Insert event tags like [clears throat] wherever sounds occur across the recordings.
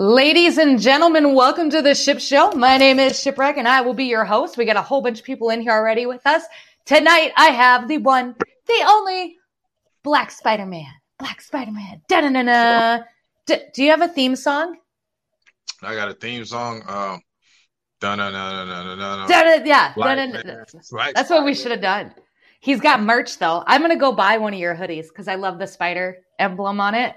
Ladies and gentlemen, welcome to the Ship Show. My name is Shipwreck and I will be your host. We got a whole bunch of people in here already with us. Tonight I have the one, the only Black Spider Man. Black Spider Man. Da da da Do you have a theme song? I got a theme song. Um, da da da da da da. Yeah, that's what we should have done. He's got merch though. I'm gonna go buy one of your hoodies because I love the spider emblem on it.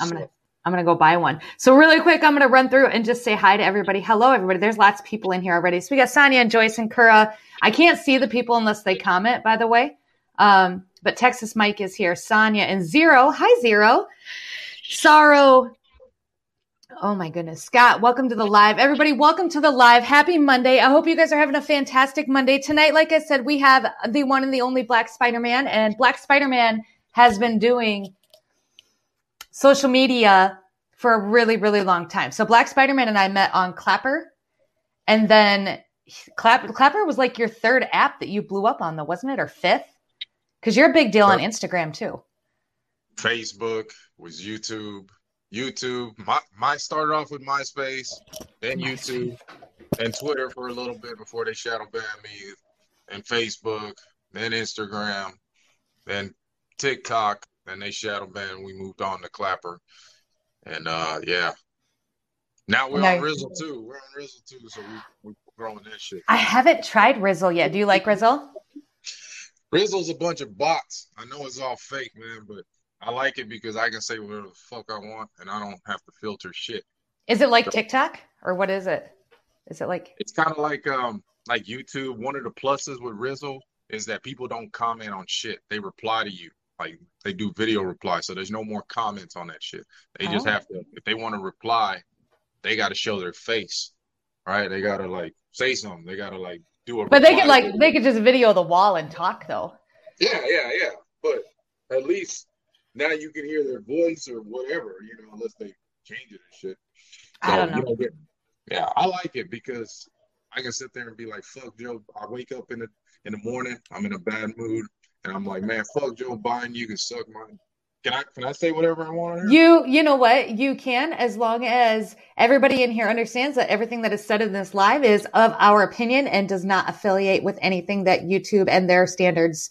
I'm gonna I'm going to go buy one. So really quick, I'm going to run through and just say hi to everybody. Hello, everybody. There's lots of people in here already. So we got Sonia and Joyce and Kura. I can't see the people unless they comment, by the way. Um, but Texas Mike is here. Sonia and Zero. Hi, Zero. Sorrow. Oh my goodness. Scott, welcome to the live. Everybody, welcome to the live. Happy Monday. I hope you guys are having a fantastic Monday. Tonight, like I said, we have the one and the only Black Spider Man, and Black Spider Man has been doing social media for a really, really long time. So Black Spider Man and I met on Clapper. And then Clapper, Clapper was like your third app that you blew up on, though, wasn't it? Or fifth? Because you're a big deal on Instagram too. Facebook was YouTube. YouTube. My, my started off with MySpace, then YouTube, and Twitter for a little bit before they shadow banned me, and Facebook, then Instagram, then TikTok, and they shadow banned. We moved on to Clapper, and uh, yeah. Now we're on Rizzle too. We're on Rizzle too, so we, we're growing that shit. I haven't tried Rizzle yet. Do you like Rizzle? Rizzle's a bunch of bots. I know it's all fake, man, but I like it because I can say whatever the fuck I want, and I don't have to filter shit. Is it like so, TikTok, or what is it? Is it like? It's kind of like um like YouTube. One of the pluses with Rizzle is that people don't comment on shit; they reply to you like they do video reply, so there's no more comments on that shit. They just oh. have to if they want to reply, they got to show their face, right? They got to like say something. They got to like do it. But they could like they could just video the wall and talk though. Yeah, yeah, yeah. But at least now you can hear their voice or whatever, you know, unless they change it and shit. So, I don't know. You know yeah, I like it because I can sit there and be like, "Fuck Joe." I wake up in the in the morning, I'm in a bad mood. And I'm like, man, fuck Joe Biden. You can suck my. Can I can I say whatever I want? You you know what you can as long as everybody in here understands that everything that is said in this live is of our opinion and does not affiliate with anything that YouTube and their standards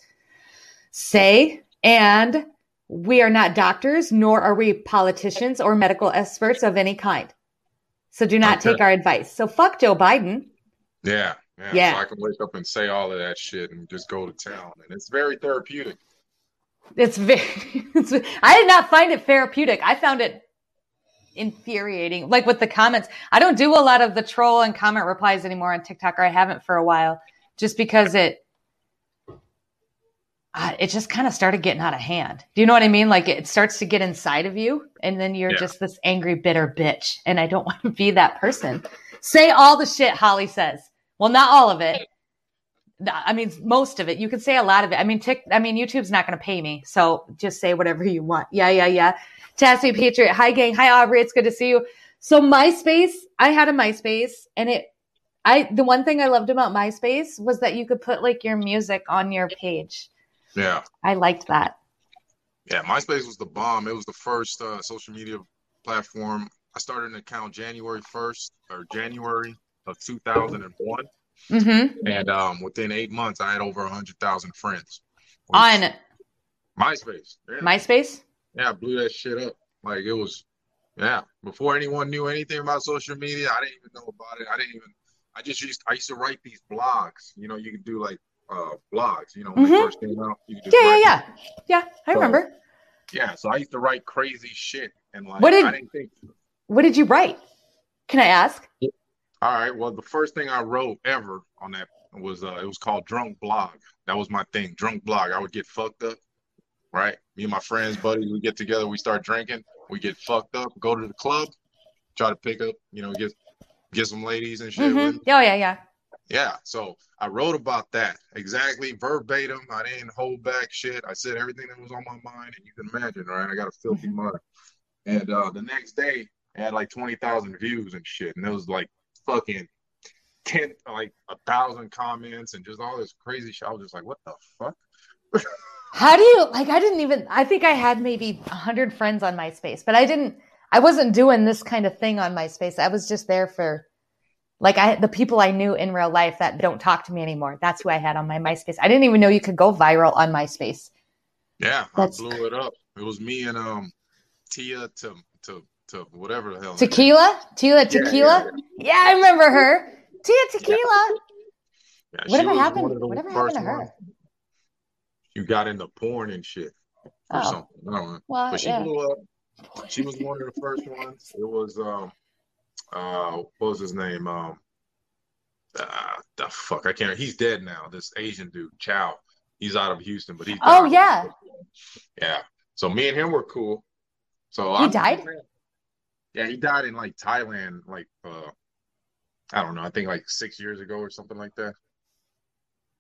say. And we are not doctors, nor are we politicians or medical experts of any kind. So do not okay. take our advice. So fuck Joe Biden. Yeah. Yeah, yeah. So I can wake up and say all of that shit and just go to town. And it's very therapeutic. It's very, [laughs] it's, I did not find it therapeutic. I found it infuriating. Like with the comments, I don't do a lot of the troll and comment replies anymore on TikTok, or I haven't for a while, just because it, uh, it just kind of started getting out of hand. Do you know what I mean? Like it starts to get inside of you, and then you're yeah. just this angry, bitter bitch. And I don't [laughs] want to be that person. Say all the shit Holly says. Well, not all of it. I mean, most of it. You can say a lot of it. I mean, tick, I mean, YouTube's not going to pay me, so just say whatever you want. Yeah, yeah, yeah. Tassie Patriot. Hi, gang. Hi, Aubrey. It's good to see you. So MySpace, I had a MySpace, and it, I, the one thing I loved about MySpace was that you could put like your music on your page. Yeah, I liked that. Yeah, MySpace was the bomb. It was the first uh, social media platform. I started an account January first or January of 2001. Mm-hmm. And um, within eight months, I had over 100,000 friends. On MySpace. Yeah. MySpace? Yeah, I blew that shit up. Like it was, yeah. Before anyone knew anything about social media, I didn't even know about it. I didn't even, I just used, I used to write these blogs. You know, you could do like uh blogs, you know, when mm-hmm. they first came out. yeah, yeah, yeah. Yeah, I so, remember. Yeah, so I used to write crazy shit. And like, what did, I didn't think. What did you write? Can I ask? All right. Well, the first thing I wrote ever on that was uh, it was called Drunk Blog. That was my thing, Drunk Blog. I would get fucked up, right? Me and my friends, buddies, we get together, we start drinking, we get fucked up, go to the club, try to pick up, you know, get get some ladies and shit. Mm-hmm. Oh yeah, yeah. Yeah. So I wrote about that exactly verbatim. I didn't hold back shit. I said everything that was on my mind, and you can imagine, right? I got a filthy mm-hmm. mother. And uh, the next day, I had like twenty thousand views and shit, and it was like fucking ten like a thousand comments and just all this crazy shit. I was just like, what the fuck? [laughs] How do you like? I didn't even. I think I had maybe a hundred friends on MySpace, but I didn't. I wasn't doing this kind of thing on MySpace. I was just there for like I the people I knew in real life that don't talk to me anymore. That's who I had on my MySpace. I didn't even know you could go viral on MySpace. Yeah, That's... I blew it up. It was me and um Tia to to to whatever the hell. Tequila? Tila Tequila? Yeah, yeah, yeah. yeah, I remember her. Tila Tequila. Yeah, whatever happened? Whatever happened to her? Ones. You got into porn and shit or oh. something. I don't know. Well, but she blew up. She was one of the first ones. It was um uh what was his name? Um uh, the fuck I can't he's dead now. This Asian dude, Chow. He's out of Houston, but he's Oh yeah. Yeah. So me and him were cool. So he I'm, died? Yeah, he died in like Thailand, like uh I don't know, I think like six years ago or something like that.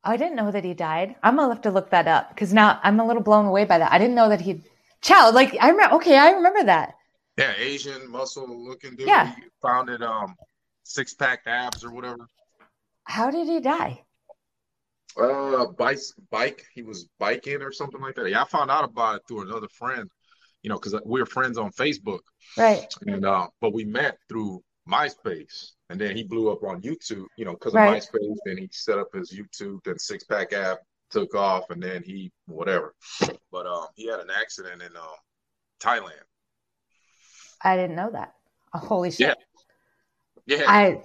I didn't know that he died. I'm gonna have to look that up because now I'm a little blown away by that. I didn't know that he Chow. Like I remember. Okay, I remember that. Yeah, Asian muscle looking dude. Yeah, he founded um six pack abs or whatever. How did he die? Uh, bike, bike. He was biking or something like that. Yeah, I found out about it through another friend. You know, because we were friends on Facebook. Right. And uh, but we met through MySpace, and then he blew up on YouTube. You know, because of. MySpace. Then he set up his YouTube. Then Six Pack app took off, and then he whatever. But um, he had an accident in um, Thailand. I didn't know that. Oh, holy shit! Yeah, yeah. I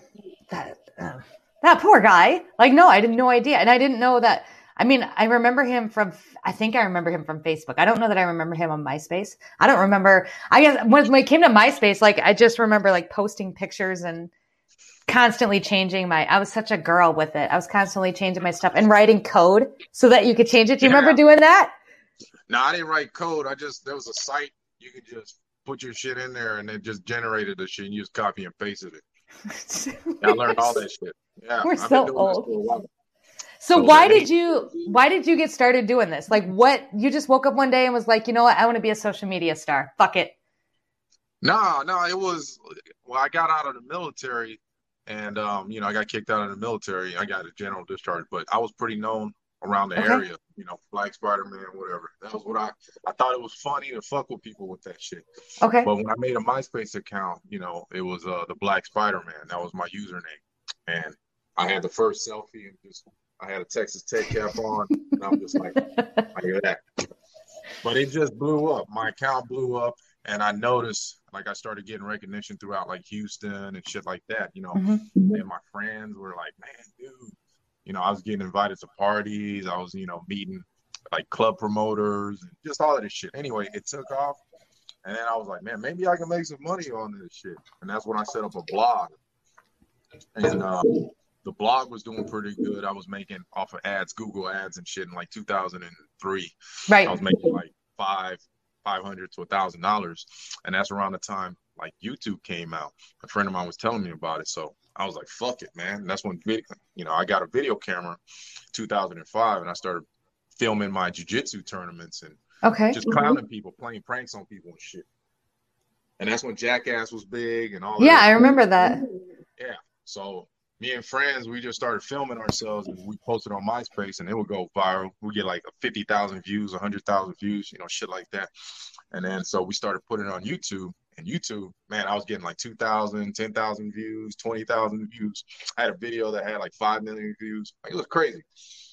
that uh, that poor guy. Like, no, I had no idea, and I didn't know that. I mean, I remember him from. I think I remember him from Facebook. I don't know that I remember him on MySpace. I don't remember. I guess when, when it came to MySpace, like I just remember like posting pictures and constantly changing my I was such a girl with it. I was constantly changing my stuff and writing code so that you could change it. Do you yeah. remember doing that? No, I didn't write code. I just there was a site you could just put your shit in there and it just generated the shit and you just copy and pasted it. [laughs] I learned all that shit. Yeah. We're I've so old. So, why did you why did you get started doing this? Like what you just woke up one day and was like, you know what, I want to be a social media star. Fuck it. No, no, it was well, I got out of the military and um, you know, I got kicked out of the military. I got a general discharge, but I was pretty known around the okay. area. You know, Black Spider Man, whatever. That was what I I thought it was funny to fuck with people with that shit. Okay. But when I made a MySpace account, you know, it was uh the Black Spider Man. That was my username, and I had the first selfie and just I had a Texas Tech cap on, and I'm just like, I hear that. But it just blew up. My account blew up, and I noticed like I started getting recognition throughout like Houston and shit like that, you know. Mm-hmm. And my friends were like, "Man, dude," you know, I was getting invited to parties. I was, you know, meeting like club promoters and just all of this shit. Anyway, it took off, and then I was like, "Man, maybe I can make some money on this shit." And that's when I set up a blog, and uh, the blog was doing pretty good. I was making off of ads, Google ads and shit in like 2003. Right. I was making like five five hundred to a thousand dollars, and that's around the time like YouTube came out. A friend of mine was telling me about it, so I was like, "Fuck it, man!" And that's when video, you know, I got a video camera, 2005, and I started filming my jujitsu tournaments and okay, just mm-hmm. clowning people, playing pranks on people and shit. And that's when Jackass was big and all. Yeah, I remember that. Yeah, so me and friends, we just started filming ourselves and we posted on MySpace and it would go viral. We get like 50,000 views, 100,000 views, you know, shit like that. And then so we started putting it on YouTube and YouTube, man, I was getting like 2,000, 10,000 views, 20,000 views. I had a video that had like 5 million views. Like, it was crazy.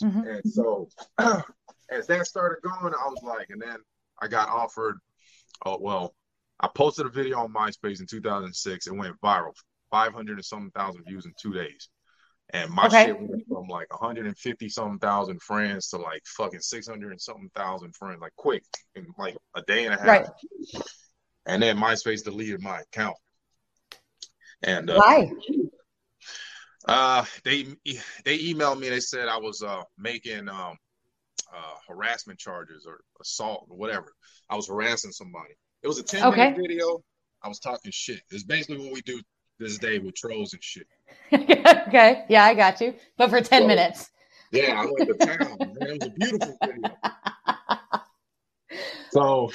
Mm-hmm. And so [clears throat] as that started going, I was like, and then I got offered, oh, well, I posted a video on MySpace in 2006. It went viral 500 and something thousand views in two days. And my okay. shit went from like 150 something thousand friends to like fucking 600 and something thousand friends, like quick in like a day and a half. Right. And then MySpace deleted my account. And uh, why? Uh, they they emailed me. They said I was uh making um uh harassment charges or assault or whatever. I was harassing somebody. It was a 10 okay. minute video. I was talking shit. It's basically what we do this day with trolls and shit. [laughs] okay. Yeah, I got you. But for 10 so, minutes. Yeah, I went to town. Man. It was a beautiful video. [laughs] so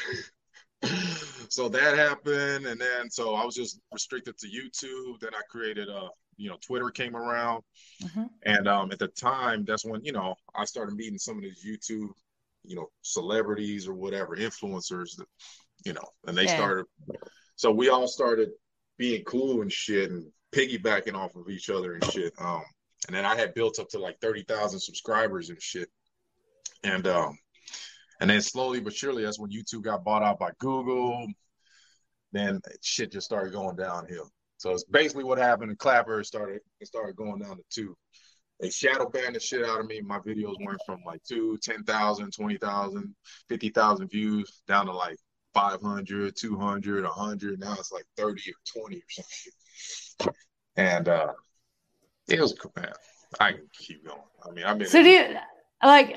[laughs] so that happened and then so I was just restricted to YouTube. Then I created a you know, Twitter came around. Mm-hmm. And um at the time, that's when, you know, I started meeting some of these YouTube, you know, celebrities or whatever, influencers that, you know, and they yeah. started so we all started being cool and shit and piggybacking off of each other and shit. Um, and then I had built up to like thirty thousand subscribers and shit. And um, and then slowly but surely, that's when YouTube got bought out by Google. Then shit just started going downhill. So it's basically what happened. Clapper started it started going down to two. They shadow banned the shit out of me. My videos went from like two, 10,000, 20,000, 50,000 views down to like 500, 200, 100. Now it's like 30 or 20 or something. And uh, it was, a man, I can keep going. I mean, I've been. So do you, like,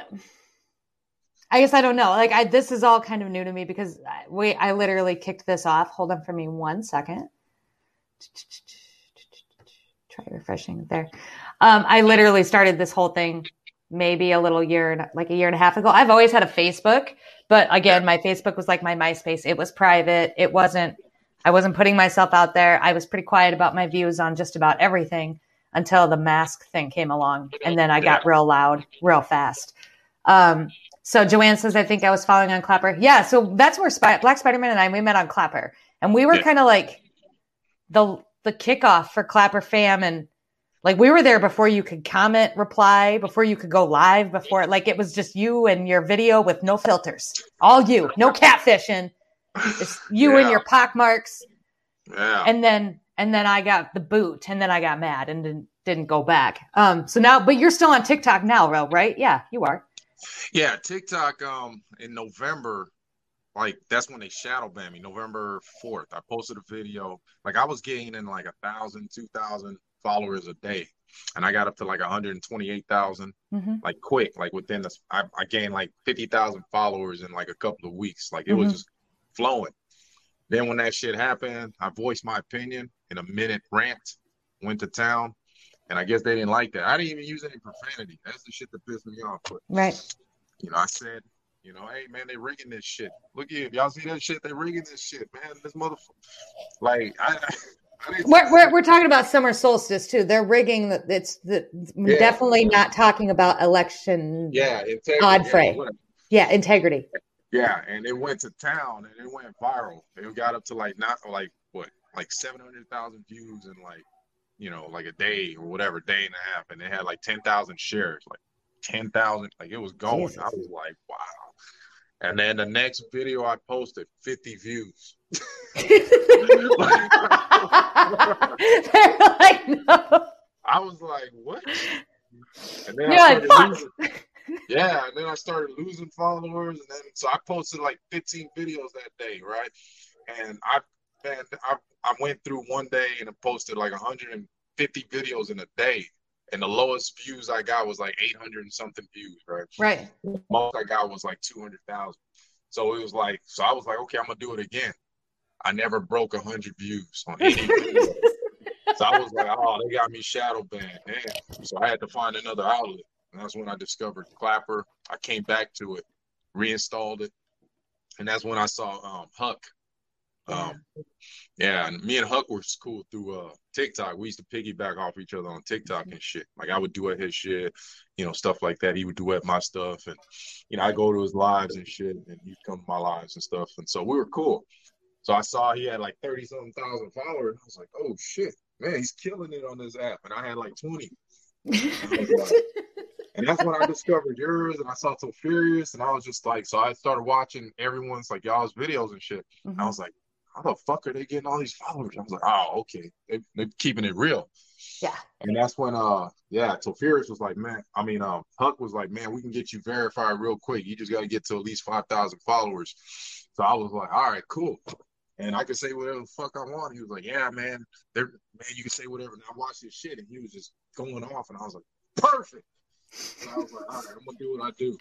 I guess I don't know. Like, I this is all kind of new to me because I, wait, I literally kicked this off. Hold on for me one second. Try refreshing there. Um, I literally started this whole thing maybe a little year, and like a year and a half ago. I've always had a Facebook, but again, my Facebook was like my MySpace. It was private. It wasn't. I wasn't putting myself out there. I was pretty quiet about my views on just about everything until the mask thing came along, and then I got real loud, real fast. Um, so Joanne says, I think I was following on Clapper. Yeah, so that's where Spy- Black Spider Man and I we met on Clapper, and we were yeah. kind of like the the kickoff for Clapper fam, and like we were there before you could comment, reply, before you could go live, before like it was just you and your video with no filters, all you, no catfishing, it's you yeah. and your pock marks. Yeah, and then and then I got the boot, and then I got mad and didn't didn't go back. Um, so now, but you're still on TikTok now, right? Yeah, you are. Yeah, TikTok. Um, in November, like that's when they shadow banned me. November fourth, I posted a video. Like I was gaining in like a thousand, two thousand followers a day, and I got up to like 128,000, mm-hmm. like quick. Like within the, I, I gained like 50,000 followers in like a couple of weeks. Like it mm-hmm. was just flowing. Then when that shit happened, I voiced my opinion in a minute rant, went to town, and I guess they didn't like that. I didn't even use any profanity. That's the shit that pissed me off. But right. You know, I said, you know, hey man, they rigging this shit. Look here, y'all see that shit? They rigging this shit, man. This motherfucker. Like I, I we're, we're, we're talking about summer solstice too. They're rigging that. It's the, yeah. definitely not talking about election. Yeah, integrity. Godfrey. Yeah, yeah, integrity. Yeah, and it went to town and it went viral. It got up to like not like what, like seven hundred thousand views in like you know, like a day or whatever, day and a half, and it had like ten thousand shares, like ten thousand, like it was going. Jesus. I was like, wow. And then the next video I posted, fifty views. [laughs] [laughs] [laughs] They're like, no. I was like, what? And then You're I like, losing, yeah, and then I started losing followers, and then so I posted like 15 videos that day, right? And I, man, I I went through one day and I posted like 150 videos in a day. And the lowest views I got was like 800 and something views, right? Right. Most I got was like 200,000. So it was like, so I was like, okay, I'm gonna do it again. I never broke 100 views on [laughs] anything. so I was like, oh, they got me shadow banned. Damn. So I had to find another outlet. And that's when I discovered Clapper. I came back to it, reinstalled it. And that's when I saw um, Huck um, yeah, and me and Huck were cool through uh TikTok. We used to piggyback off each other on TikTok and shit. Like I would do at his shit, you know, stuff like that. He would do at my stuff, and you know, I go to his lives and shit, and he'd come to my lives and stuff. And so we were cool. So I saw he had like thirty something thousand followers. I was like, oh shit, man, he's killing it on this app, and I had like twenty. [laughs] And that's when I discovered yours and I saw So Furious and I was just like, so I started watching everyone's like y'all's videos and shit. Mm-hmm. I was like, how the fuck are they getting all these followers? I was like, oh, okay. They, they're keeping it real. Yeah. And that's when, uh, yeah, Tofirius was like, man, I mean, um, Huck was like, man, we can get you verified real quick. You just got to get to at least 5,000 followers. So I was like, all right, cool. And I could say whatever the fuck I want. He was like, yeah, man, they're, man, you can say whatever. And I watched his shit and he was just going off. And I was like, perfect. And I was like, all right, I'm to do what I do.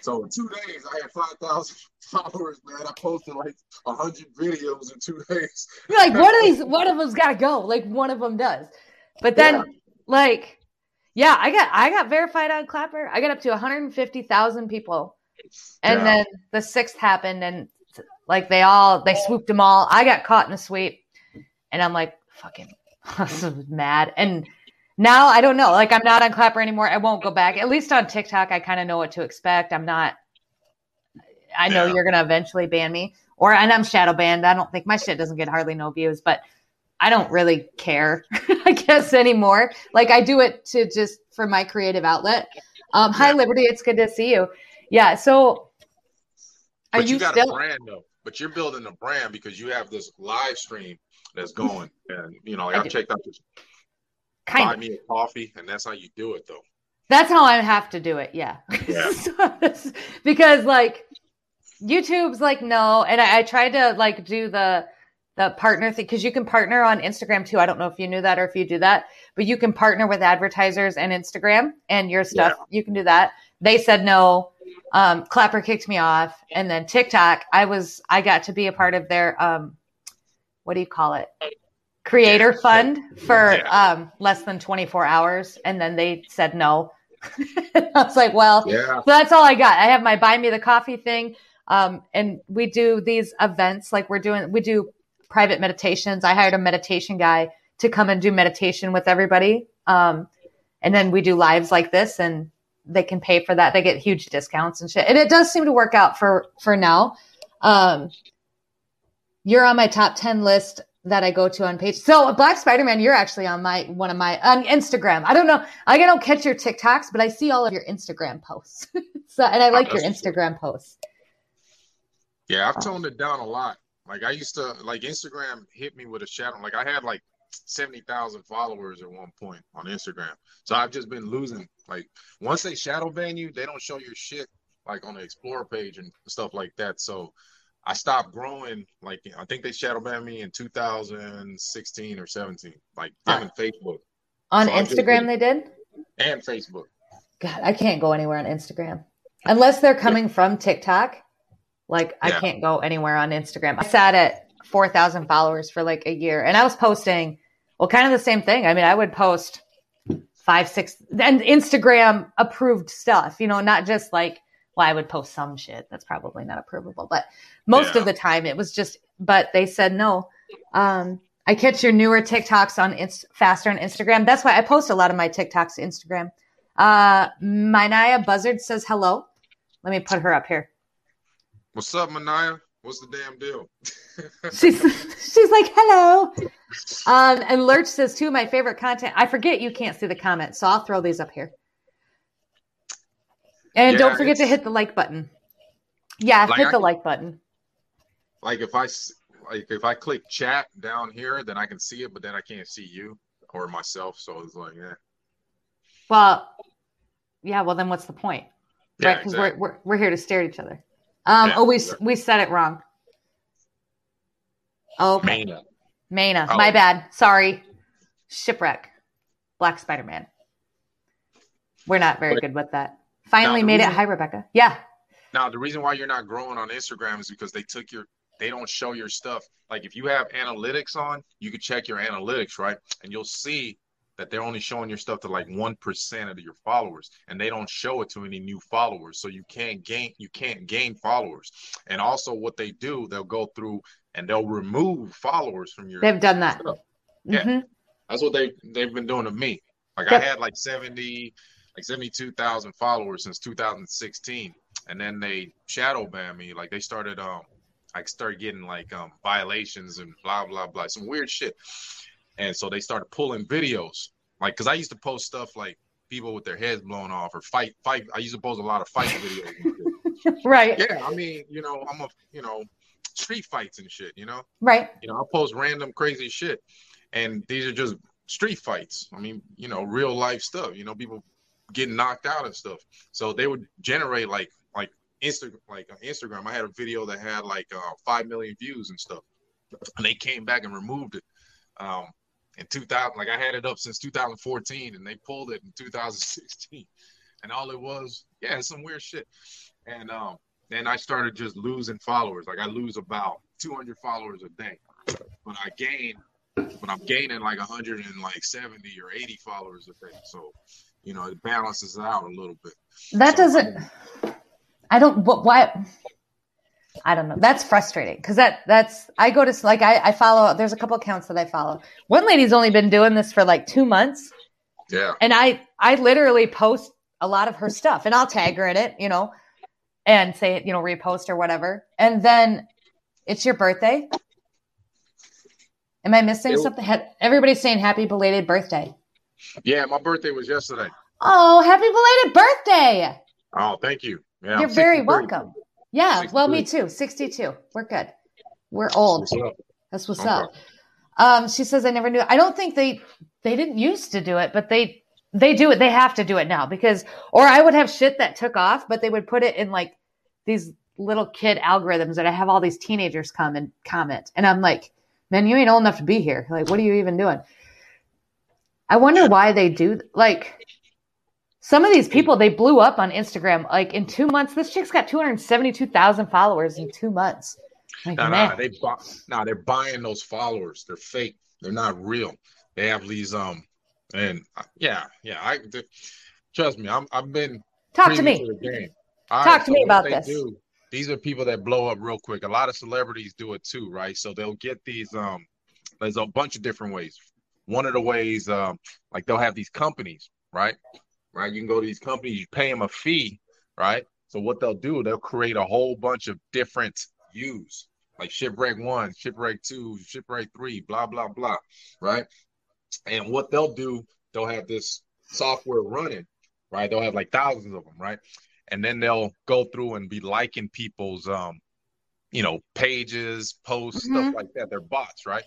So in two days, I had five thousand [laughs] followers, man. I posted like hundred videos in two days. You're like, one of these, one of them's got to go. Like one of them does. But then, yeah. like, yeah, I got I got verified on Clapper. I got up to one hundred fifty thousand people, and yeah. then the sixth happened, and like they all they swooped them all. I got caught in a sweep, and I'm like, fucking, [laughs] this is mad. And now I don't know. Like I'm not on Clapper anymore. I won't go back. At least on TikTok, I kind of know what to expect. I'm not. I know yeah. you're gonna eventually ban me. or and I'm shadow banned. I don't think my shit doesn't get hardly no views, but I don't really care, [laughs] I guess anymore. Like I do it to just for my creative outlet. Um, hi Liberty, it's good to see you. Yeah, so are but you, you got still- a brand though? But you're building a brand because you have this live stream that's going, and you know, like I've checked out this. Kind buy of. me a coffee, and that's how you do it, though. That's how I have to do it. Yeah. Yeah. [laughs] because like YouTube's like no, and I, I tried to like do the the partner thing because you can partner on Instagram too. I don't know if you knew that or if you do that, but you can partner with advertisers and Instagram and your stuff. Yeah. You can do that. They said no. Um, Clapper kicked me off, and then TikTok. I was I got to be a part of their um, what do you call it? Creator fund for yeah. um, less than 24 hours, and then they said no. [laughs] I was like, well, yeah. so that's all I got. I have my buy me the coffee thing. Um, and we do these events like we're doing, we do private meditations. I hired a meditation guy to come and do meditation with everybody. Um, and then we do lives like this and they can pay for that. They get huge discounts and shit. And it does seem to work out for, for now. Um, you're on my top 10 list that I go to on page. So Black Spider-Man, you're actually on my, one of my, on Instagram. I don't know. I don't catch your TikToks, but I see all of your Instagram posts. [laughs] so, and I like oh, your Instagram posts. Yeah. I've toned it down a lot. Like I used to like Instagram hit me with a shadow. Like I had like seventy thousand followers at one point on Instagram. So I've just been losing. Like once they shadow ban you, they don't show your shit like on the explore page and stuff like that. So I stopped growing. Like I think they shadow banned me in 2016 or 17. Like and Facebook. On so Instagram, they did. And Facebook. God, I can't go anywhere on Instagram unless they're coming yeah. from TikTok. Like yeah. I can't go anywhere on Instagram. I sat at 4,000 followers for like a year and I was posting, well, kind of the same thing. I mean, I would post five, six, and Instagram approved stuff, you know, not just like, well, I would post some shit that's probably not approvable, but most yeah. of the time it was just, but they said no. Um, I catch your newer TikToks on Inst- faster on Instagram. That's why I post a lot of my TikToks to Instagram. Uh, Minaya Buzzard says hello. Let me put her up here. What's up, Manaya? What's the damn deal? [laughs] she's she's like, hello. Um, and Lurch says too, my favorite content. I forget you can't see the comments, so I'll throw these up here. And yeah, don't forget to hit the like button. Yeah, like hit the can, like button. Like if I like if I click chat down here, then I can see it, but then I can't see you or myself. So it's like, yeah. Well, yeah. Well, then what's the point? Yeah, right? Because exactly. we're, we're we're here to stare at each other. Um, yeah, oh, we we said it wrong. Oh, okay. Mana. Mana. Oh. My bad. Sorry. Shipwreck. Black Spider Man. We're not very good with that. Finally made reason, it. Hi, Rebecca. Yeah. Now the reason why you're not growing on Instagram is because they took your they don't show your stuff. Like if you have analytics on, you can check your analytics, right? And you'll see that they're only showing your stuff to like 1% of your followers and they don't show it to any new followers. So you can't gain you can't gain followers. And also what they do they'll go through and they'll remove followers from your they've done that. stuff. yeah. Mm-hmm. that's what they they've been doing to me. Like yep. i had like 70 like 72,000 followers since 2016 and then they shadow banned me. Like they started um I started getting like um violations and blah blah blah some weird shit and so they started pulling videos, like because I used to post stuff like people with their heads blown off or fight fight. I used to post a lot of fight [laughs] videos. right. Yeah, I mean, you know, I'm a you know street fights and shit. You know. Right. You know, I post random crazy shit, and these are just street fights. I mean, you know, real life stuff. You know, people getting knocked out and stuff. So they would generate like like Instagram like uh, Instagram. I had a video that had like uh, five million views and stuff, and they came back and removed it. Um, in 2000 like i had it up since 2014 and they pulled it in 2016 and all it was yeah some weird shit. And um then i started just losing followers. Like i lose about 200 followers a day. But i gain but i'm gaining like 170 or 80 followers a day. So you know it balances out a little bit. That so, doesn't i don't what why I don't know. That's frustrating because that that's I go to like I, I follow. There's a couple accounts that I follow. One lady's only been doing this for like two months. Yeah. And I I literally post a lot of her stuff, and I'll tag her in it, you know, and say you know repost or whatever. And then It's your birthday. Am I missing it, something? Everybody's saying happy belated birthday. Yeah, my birthday was yesterday. Oh, happy belated birthday! Oh, thank you. Yeah, You're very welcome. Yeah, 63. well, me too. 62. We're good. We're old. That's what's okay. up. Um, she says, I never knew. I don't think they they didn't used to do it, but they they do it. They have to do it now because, or I would have shit that took off, but they would put it in like these little kid algorithms that I have all these teenagers come and comment, and I'm like, man, you ain't old enough to be here. Like, what are you even doing? I wonder why they do like some of these people they blew up on Instagram like in two months. This chick's got 272,000 followers in two months. Like, nah, nah, they buy, nah, they're buying those followers. They're fake. They're not real. They have these um, and uh, yeah, yeah. I they, trust me. I'm I've been talk to me. To. Talk right, to so me about this. Do, these are people that blow up real quick. A lot of celebrities do it too, right? So they'll get these um. There's a bunch of different ways. One of the ways, um, like they'll have these companies, right? Right. You can go to these companies. You pay them a fee, right? So what they'll do, they'll create a whole bunch of different use like shipwreck one, shipwreck two, shipwreck three, blah blah blah, right? And what they'll do, they'll have this software running, right? They'll have like thousands of them, right? And then they'll go through and be liking people's, um, you know, pages, posts, mm-hmm. stuff like that. They're bots, right?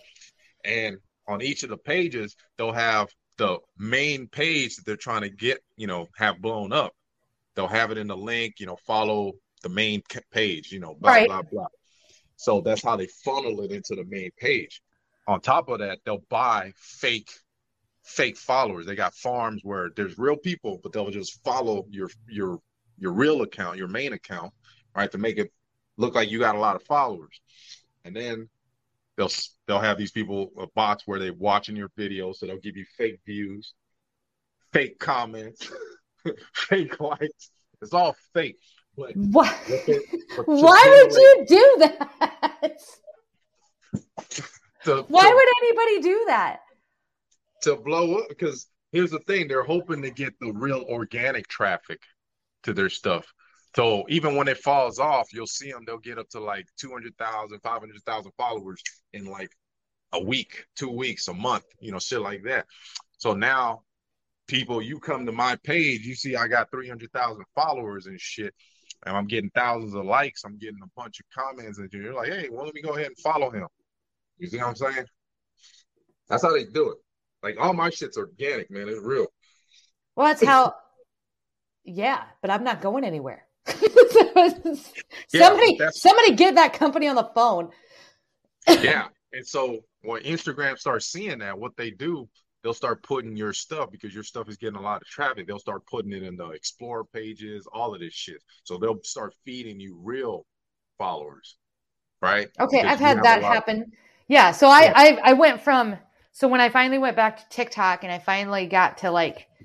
And on each of the pages, they'll have the main page that they're trying to get, you know, have blown up. They'll have it in the link, you know, follow the main page, you know, blah right. blah blah. So that's how they funnel it into the main page. On top of that, they'll buy fake fake followers. They got farms where there's real people, but they'll just follow your your your real account, your main account, right, to make it look like you got a lot of followers. And then they'll they'll have these people uh, bots where they're watching your videos, so they'll give you fake views, fake comments, [laughs] fake likes. It's all fake. But [laughs] what? Why would you do that? to, Why to, would anybody do that? To blow up because here's the thing, they're hoping to get the real organic traffic to their stuff. So even when it falls off, you'll see them, they'll get up to like 200,000, 500,000 followers in like a week, two weeks, a month, you know, shit like that. So now people, you come to my page, you see I got 300,000 followers and shit and I'm getting thousands of likes, I'm getting a bunch of comments, and you're like, hey, well, let me go ahead and follow him. You see what I'm saying? That's how they do it. Like all my shit's organic, man. It's real. Well, that's how. [laughs] yeah, but I'm not going anywhere. Somebody, [laughs] yeah, somebody get that company on the phone. [laughs] yeah, and so when Instagram starts seeing that, what they do they'll start putting your stuff because your stuff is getting a lot of traffic. They'll start putting it in the explore pages, all of this shit. So they'll start feeding you real followers, right? Okay, because I've had that happen. Of- yeah, so I, yeah. I I went from so when I finally went back to TikTok and I finally got to like, [sighs]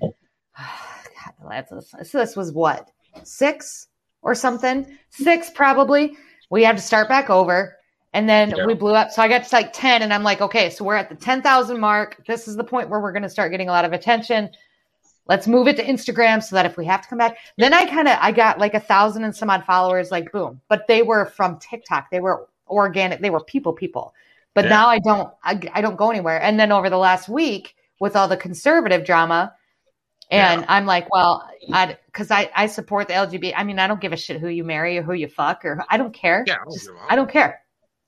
God, this, this was what six or something, six probably. We had to start back over. And then yeah. we blew up. So I got to like 10 and I'm like, okay, so we're at the 10,000 mark. This is the point where we're going to start getting a lot of attention. Let's move it to Instagram so that if we have to come back, then I kind of, I got like a thousand and some odd followers, like boom, but they were from TikTok. They were organic. They were people, people, but yeah. now I don't, I, I don't go anywhere. And then over the last week with all the conservative drama, and yeah. I'm like, well, I because I, I support the LGBT. I mean, I don't give a shit who you marry or who you fuck or I don't care. Yeah, I don't, Just, I don't care.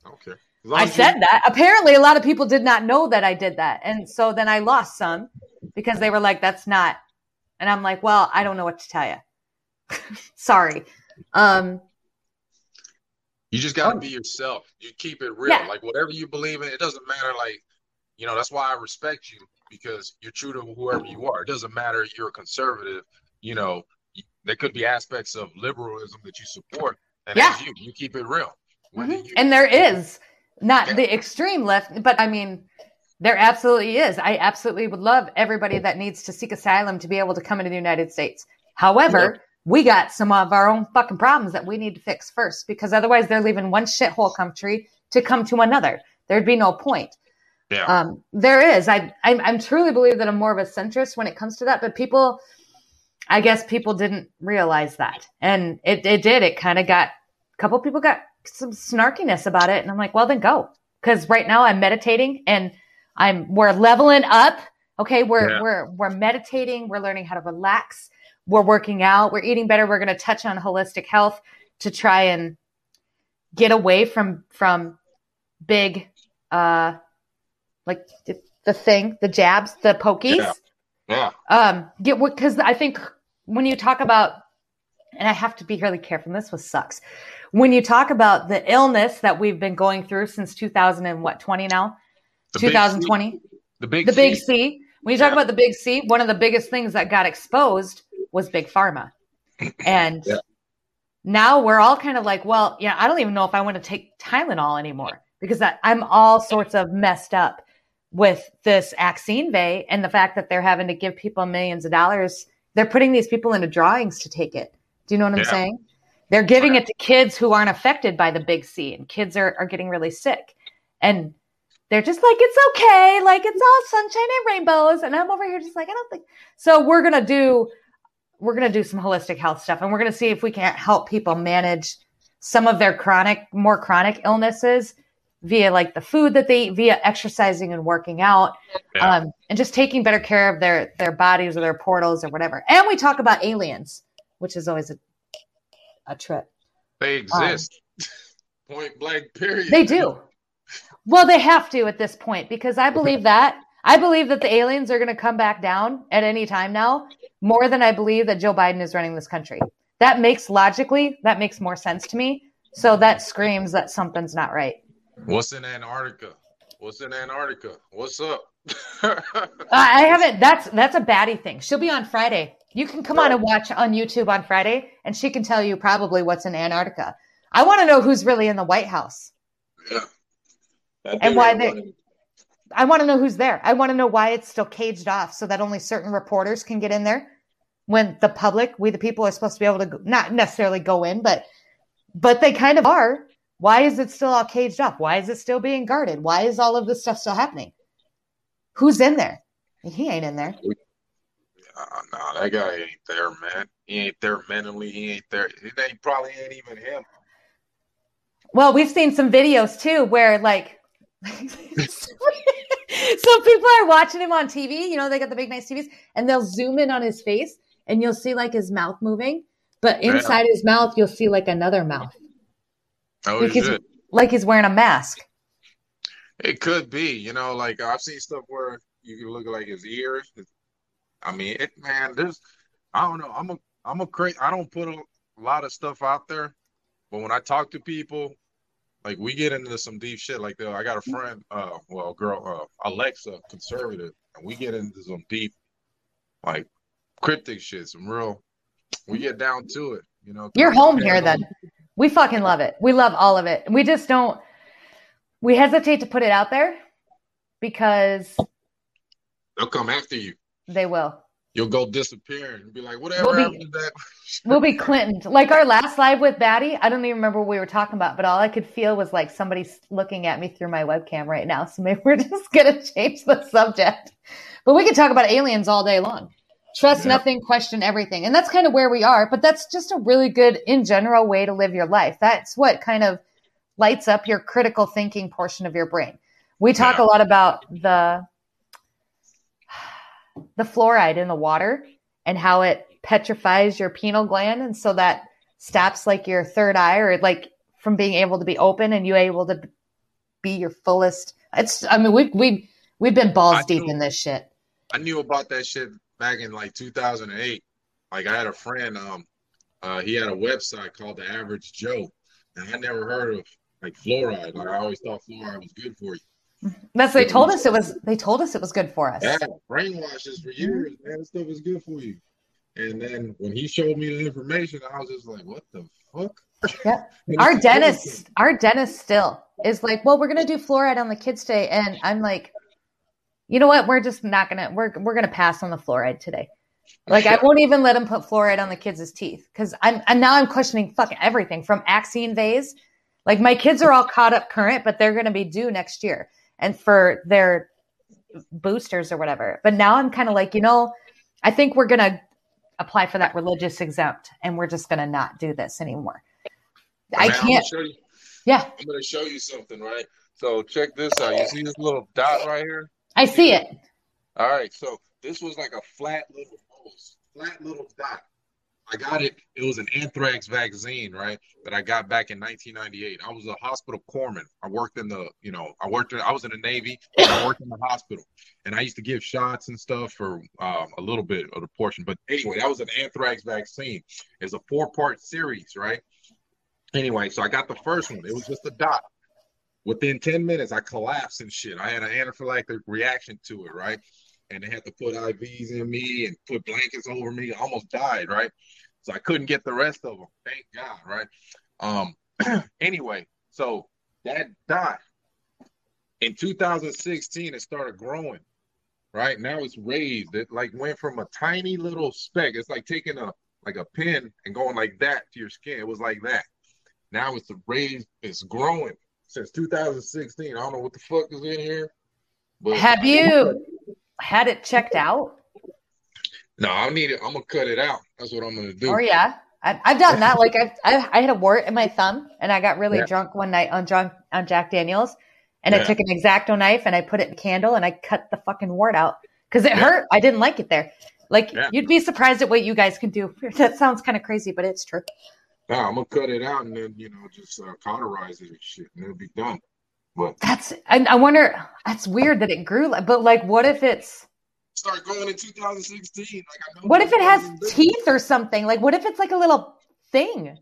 Okay. I said you- that. Apparently, a lot of people did not know that I did that. And so then I lost some because they were like, that's not. And I'm like, well, I don't know what to tell you. [laughs] Sorry. Um, you just got to oh. be yourself. You keep it real. Yeah. Like whatever you believe in, it doesn't matter. Like, you know, that's why I respect you because you're true to whoever you are. It doesn't matter you're a conservative. You know, there could be aspects of liberalism that you support, and yeah. you, you keep it real. Mm-hmm. And there is not yeah. the extreme left, but I mean, there absolutely is. I absolutely would love everybody that needs to seek asylum to be able to come into the United States. However, yeah. we got some of our own fucking problems that we need to fix first because otherwise they're leaving one shithole country to come to another. There'd be no point. Yeah. Um, there is. I, I I'm truly believe that I'm more of a centrist when it comes to that, but people, I guess people didn't realize that, and it it did. It kind of got a couple people got some snarkiness about it. And I'm like, well, then go. Cause right now I'm meditating and I'm, we're leveling up. Okay. We're, yeah. we're, we're meditating. We're learning how to relax. We're working out. We're eating better. We're going to touch on holistic health to try and get away from, from big, uh, like the, thing, the jabs, the pokies. Yeah. yeah. Um, get, what? cause I think when you talk about and I have to be really careful. This was sucks. When you talk about the illness that we've been going through since 2000 and what 20 now, 2020, the big the C. big C. When you talk yeah. about the big C, one of the biggest things that got exposed was big pharma, [clears throat] and yeah. now we're all kind of like, well, yeah, I don't even know if I want to take Tylenol anymore because I, I'm all sorts of messed up with this vaccine and the fact that they're having to give people millions of dollars. They're putting these people into drawings to take it do you know what I'm saying? They're giving it to kids who aren't affected by the big C, and kids are, are getting really sick. And they're just like, it's okay. Like, it's all sunshine and rainbows. And I'm over here just like, I don't think. So we're going to do, we're going to do some holistic health stuff and we're going to see if we can't help people manage some of their chronic, more chronic illnesses via like the food that they eat, via exercising and working out, yeah. um, and just taking better care of their, their bodies or their portals or whatever. And we talk about aliens which is always a, a trip. They exist. Um, [laughs] point blank, period. They do. Well, they have to at this point because I believe [laughs] that. I believe that the aliens are going to come back down at any time now, more than I believe that Joe Biden is running this country. That makes logically, that makes more sense to me. So that screams that something's not right. What's in Antarctica? What's in Antarctica? What's up? [laughs] Uh, I haven't. That's that's a Batty thing. She'll be on Friday. You can come on and oh. watch on YouTube on Friday, and she can tell you probably what's in Antarctica. I want to know who's really in the White House. Yeah. And why they. I want to know who's there. I want to know why it's still caged off so that only certain reporters can get in there when the public, we the people, are supposed to be able to go, not necessarily go in, but but they kind of are. Why is it still all caged up? Why is it still being guarded? Why is all of this stuff still happening? Who's in there? He ain't in there. Uh, no, that guy ain't there, man. He ain't there mentally. He ain't there. He probably ain't even him. Well, we've seen some videos too where like [laughs] so people are watching him on TV. You know, they got the big nice TVs, and they'll zoom in on his face, and you'll see like his mouth moving, but inside yeah. his mouth, you'll see like another mouth. Oh, like he's, like he's wearing a mask. It could be, you know, like I've seen stuff where you can look like his ears, I mean, it, man, there's, I don't know. I'm a, I'm a crazy. I don't put a lot of stuff out there, but when I talk to people, like we get into some deep shit. Like the, I got a friend, uh, well, girl, uh, Alexa, conservative, and we get into some deep, like cryptic shit, some real. We get down to it, you know. You're home here, then. We fucking love it. We love all of it. We just don't. We hesitate to put it out there because they'll come after you. They will. You'll go disappear and be like, whatever we'll happened be, to that? [laughs] we'll be Clinton. Like our last live with Batty, I don't even remember what we were talking about, but all I could feel was like somebody looking at me through my webcam right now. So maybe we're [laughs] just going to change the subject. But we could talk about aliens all day long. Trust nothing, question everything. And that's kind of where we are, but that's just a really good, in general, way to live your life. That's what kind of lights up your critical thinking portion of your brain. We talk yeah. a lot about the the fluoride in the water and how it petrifies your pineal gland. And so that stops like your third eye or like from being able to be open and you able to be your fullest. It's, I mean, we've, we've, we've been balls I deep knew, in this shit. I knew about that shit back in like 2008. Like I had a friend, um, uh, he had a website called the average Joe and I never heard of like fluoride. Like I always thought fluoride was good for you. That's they told us it was. They told us it was good for us. Yeah, brainwashes for years, man. This stuff is good for you. And then when he showed me the information, I was just like, "What the fuck?" Yeah, [laughs] our dentist, our dentist still is like, "Well, we're gonna do fluoride on the kids today," and I'm like, "You know what? We're just not gonna. We're we're gonna pass on the fluoride today." Like I won't even let him put fluoride on the kids' teeth because I'm and now I'm questioning fucking everything from Axine vase. Like my kids are all caught up current, but they're gonna be due next year and for their boosters or whatever. But now I'm kind of like, you know, I think we're going to apply for that religious exempt and we're just going to not do this anymore. I, I can't. Yeah. I'm gonna show you something, right? So check this out. You see this little dot right here? I see it. All right. So this was like a flat little flat little dot. I got it. It was an anthrax vaccine, right? That I got back in 1998. I was a hospital corpsman. I worked in the, you know, I worked. In, I was in the Navy. I worked in the hospital, and I used to give shots and stuff for um, a little bit of the portion. But anyway, that was an anthrax vaccine. It's a four-part series, right? Anyway, so I got the first one. It was just a dot. Within 10 minutes, I collapsed and shit. I had an anaphylactic reaction to it, right? and they had to put IVs in me and put blankets over me. I almost died, right? So I couldn't get the rest of them. Thank God, right? Um, [clears throat] anyway, so that died. In 2016, it started growing. Right now, it's raised. It like went from a tiny little speck. It's like taking a like a pin and going like that to your skin. It was like that. Now it's raised. It's growing since 2016. I don't know what the fuck is in here. But have you had it checked out? No, I need it. I'm gonna cut it out. That's what I'm gonna do. Oh yeah, I, have done that. Like I, I, I had a wart in my thumb, and I got really yeah. drunk one night on John on Jack Daniels, and yeah. I took an X-Acto knife and I put it in a candle and I cut the fucking wart out because it yeah. hurt. I didn't like it there. Like you'd be surprised at what you guys can do. [laughs] That sounds kind of crazy, but it's true. No, I'm gonna cut it out and then you know just uh, cauterize it and shit, and it'll be done. But that's I, I wonder. That's weird that it grew. But like, what if it's start going in 2016? Like, what if it has teeth or something? Like, what if it's like a little thing?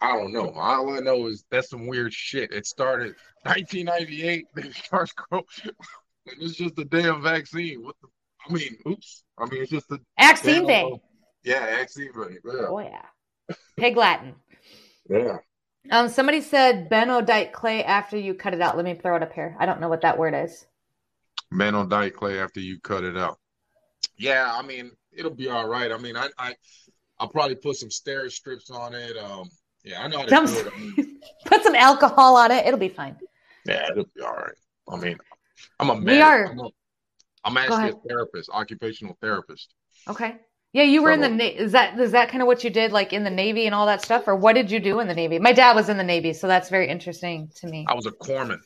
I don't know. All I know is that's some weird shit. It started 1998. Then it starts growing. [laughs] and it's just a damn vaccine. What the? I mean, oops. I mean, it's just a vaccine day. Yeah, vaccine. Yeah. Oh yeah. Pig Latin. yeah. Um, somebody said bentonite clay after you cut it out. Let me throw it up here. I don't know what that word is. Bentonite clay after you cut it out. Yeah, I mean it'll be all right. I mean, I I I'll probably put some Steri-Strips on it. Um, yeah, I know how to some, do it. I mean, [laughs] put some alcohol on it. It'll be fine. Yeah, it'll be all right. I mean, I'm a man. We are. I'm, a, I'm actually a therapist, occupational therapist. Okay. Yeah, you were in the Navy. Is that is that kind of what you did, like in the Navy and all that stuff, or what did you do in the Navy? My dad was in the Navy, so that's very interesting to me. I was a corpsman.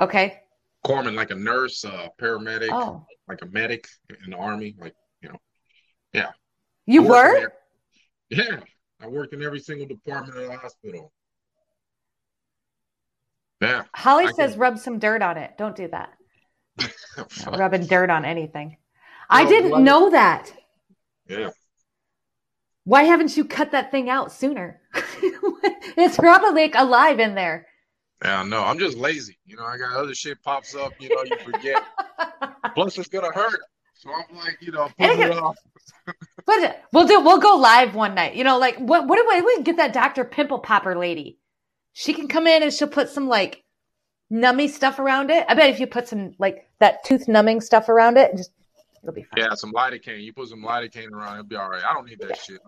Okay. Corpsman, like a nurse, uh, paramedic, oh. like a medic in the army, like you know, yeah. You were? Yeah, I worked in every single department of the hospital. Yeah. Holly I says, can... rub some dirt on it. Don't do that. [laughs] rubbing dirt on anything. I didn't know that. Yeah. Why haven't you cut that thing out sooner? [laughs] it's probably like alive in there. Yeah, no, I'm just lazy. You know, I got other shit pops up. You know, you forget. [laughs] Plus, it's gonna hurt. So I'm like, you know, put it off. [laughs] but we'll do. We'll go live one night. You know, like what? What do I? We get that Doctor Pimple Popper lady. She can come in and she'll put some like nummy stuff around it. I bet if you put some like that tooth numbing stuff around it, just It'll be fine. Yeah, some lidocaine. You put some lidocaine around, it'll be all right. I don't need that shit.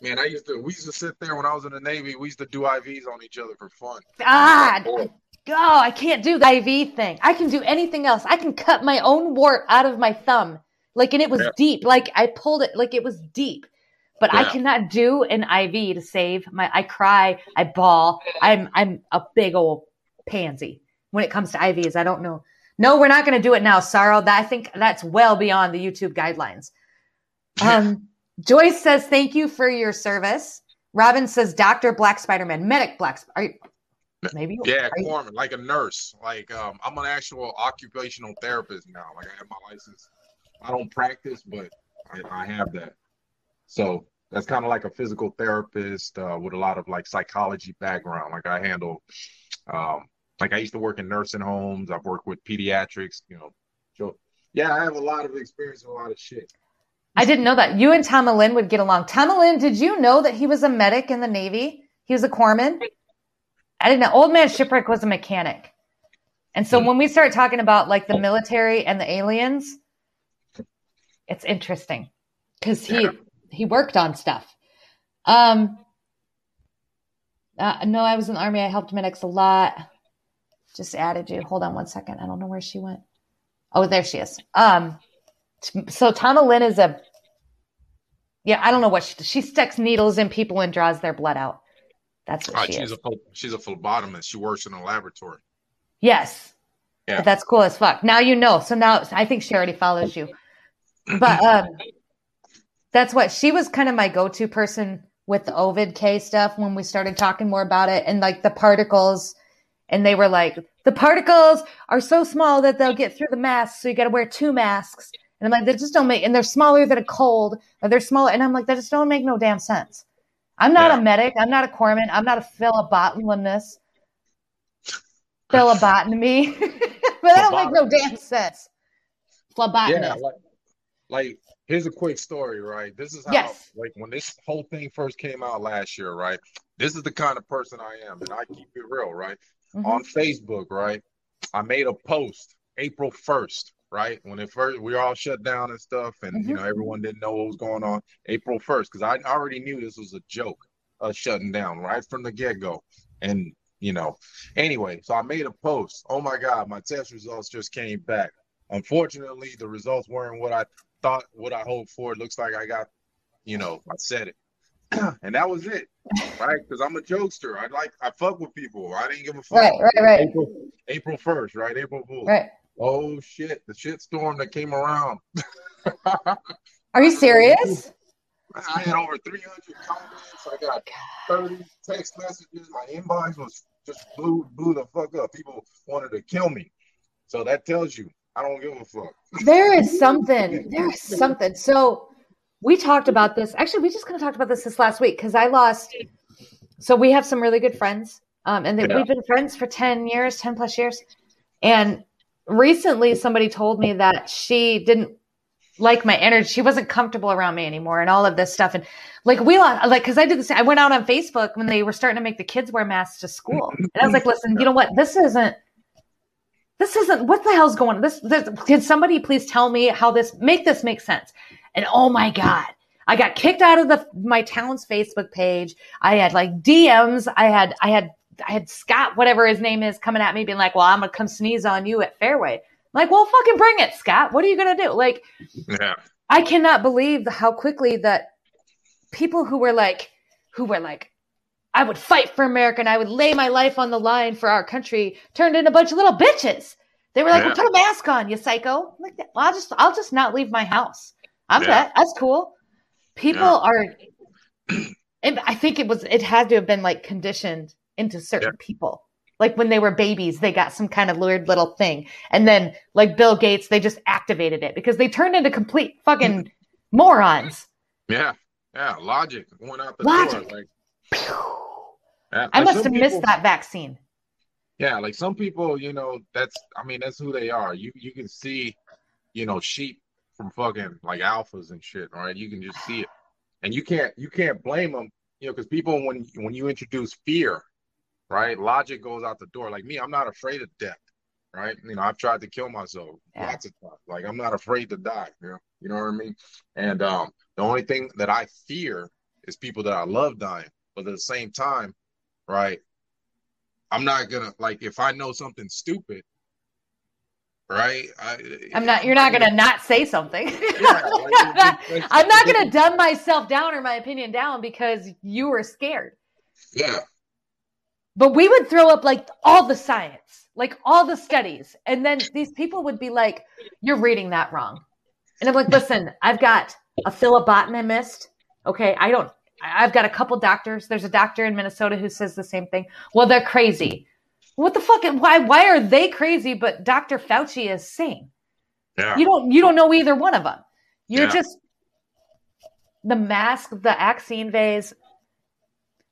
Man, I used to. We used to sit there when I was in the Navy. We used to do IVs on each other for fun. God, oh, I can't do the IV thing. I can do anything else. I can cut my own wart out of my thumb, like, and it was yeah. deep. Like I pulled it, like it was deep. But yeah. I cannot do an IV to save my. I cry. I bawl. I'm I'm a big old pansy when it comes to IVs. I don't know. No, we're not going to do it now, Sorrow. That, I think that's well beyond the YouTube guidelines. [laughs] Um, Joyce says, thank you for your service. Robin says, Dr. Black Spider-Man, medic Black. Are you, maybe? Yeah, corpsman, like a nurse. Like um, I'm an actual occupational therapist now. Like I have my license. I don't practice, but I, I have that. So that's kind of like a physical therapist uh, with a lot of like psychology background. Like I handle um, like I used to work in nursing homes. I've worked with pediatrics, you know. So yeah, I have a lot of experience with a lot of shit. I didn't know that. You and Lynn would get along. Lynn, did you know that he was a medic in the Navy? He was a corpsman. I didn't know. Old Man Shipwreck was a mechanic. And so when we start talking about like the military and the aliens, it's interesting because he yeah. he worked on stuff. Um, uh, no, I was in the army. I helped medics a lot just added you. Hold on one second. I don't know where she went. Oh, there she is. Um, so Tama Lynn is a, yeah, I don't know what she, she sticks needles in people and draws their blood out. That's what she she's is. a she's a phlebotomist. She works in a laboratory. Yes. Yeah. that's cool as fuck. Now you know. So now I think she already follows you. But [clears throat] um that's what she was kind of my go-to person with the Ovid K stuff when we started talking more about it and like the particles and they were like the particles are so small that they'll get through the mask so you got to wear two masks and I'm like they just don't make and they're smaller than a cold or they're smaller and I'm like that just don't make no damn sense. I'm not yeah. a medic. I'm not a corpsman. I'm not a phlebotomist. [laughs] Phlebotomy. [laughs] but that don't make no damn sense. Phlebotomist. Yeah, like, like here's a quick story, right? This is how yes. like when this whole thing first came out last year, right? This is the kind of person I am, and I keep it real, right? Mm-hmm. On Facebook, right? I made a post April 1st, right? When it first we all shut down and stuff, and mm-hmm. you know, everyone didn't know what was going on April 1st, because I already knew this was a joke, uh shutting down right from the get-go. And you know, anyway, so I made a post. Oh my god, my test results just came back. Unfortunately, the results weren't what I thought what I hoped for. It looks like I got, you know, I said it. [clears throat] and that was it, right? Because I'm a jokester. I like I fuck with people. I didn't give a fuck. Right, right, right. April, April 1st, right? April Fool. Right. Oh shit! The shit storm that came around. [laughs] Are you serious? I had over 300 comments. I got 30 text messages. My inbox was just blew blew the fuck up. People wanted to kill me. So that tells you I don't give a fuck. There is something. There is something. So we talked about this. Actually, we just kind of talked about this this last week because I lost. So we have some really good friends, um, and yeah. we've been friends for ten years, ten plus years. And recently, somebody told me that she didn't like my energy. She wasn't comfortable around me anymore, and all of this stuff. And like we lost, like because I did this. I went out on Facebook when they were starting to make the kids wear masks to school, and I was like, "Listen, you know what? This isn't." this isn't what the hell's going on this, this can somebody please tell me how this make this make sense and oh my god i got kicked out of the my town's facebook page i had like dms i had i had i had scott whatever his name is coming at me being like well i'm gonna come sneeze on you at fairway I'm like well fucking bring it scott what are you gonna do like yeah i cannot believe how quickly that people who were like who were like I would fight for America and I would lay my life on the line for our country turned into a bunch of little bitches. They were like, yeah. well, put a mask on, you psycho. I'm like, well, I'll just I'll just not leave my house. I'm yeah. that. That's cool. People yeah. are and I think it was it had to have been like conditioned into certain people. Like when they were babies, they got some kind of weird little thing. And then like Bill Gates, they just activated it because they turned into complete fucking morons. Yeah. Yeah. Logic went out the Logic. door. Like yeah, I must have people, missed that vaccine. Yeah, like some people, you know, that's I mean, that's who they are. You you can see, you know, sheep from fucking like alphas and shit, right? You can just see it. And you can't you can't blame them, you know, because people when when you introduce fear, right? Logic goes out the door. Like me, I'm not afraid of death, right? You know, I've tried to kill myself yeah. lots of times. Like I'm not afraid to die, you know, you know what I mean? And um the only thing that I fear is people that I love dying. But at the same time, right? I'm not gonna like if I know something stupid, right? I, am not. You're not gonna not say something. [laughs] Yeah, [laughs] like, I'm not gonna dumb myself down or my opinion down because you were scared. Yeah. But we would throw up like all the science, like all the studies, and then these people would be like, "You're reading that wrong," and I'm like, "Listen, I've got a phlebotomist. Okay, I don't I've got a couple doctors. There's a doctor in Minnesota who says the same thing. Well, they're crazy. What the fuck? Why? Why are they crazy? But Dr. Fauci is sane. Yeah. You don't. You don't know either one of them. You're yeah. just the mask, the vaccine vase.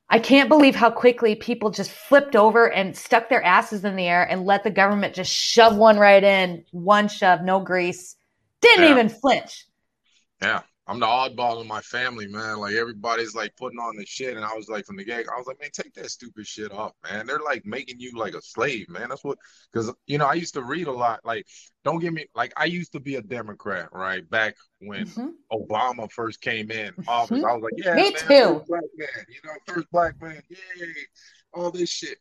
I can't believe how quickly people just flipped over and stuck their asses in the air and let the government just shove one right in, one shove, no grease. Didn't yeah. even flinch. Yeah. I'm the oddball in my family, man. Like everybody's like putting on the shit, and I was like from the gag, I was like, man, take that stupid shit off, man. They're like making you like a slave, man. That's what, because you know, I used to read a lot. Like, don't get me, like I used to be a Democrat, right? Back when mm-hmm. Obama first came in office, mm-hmm. I was like, yeah, me man, too. Black man, you know, first black man, yay, all this shit.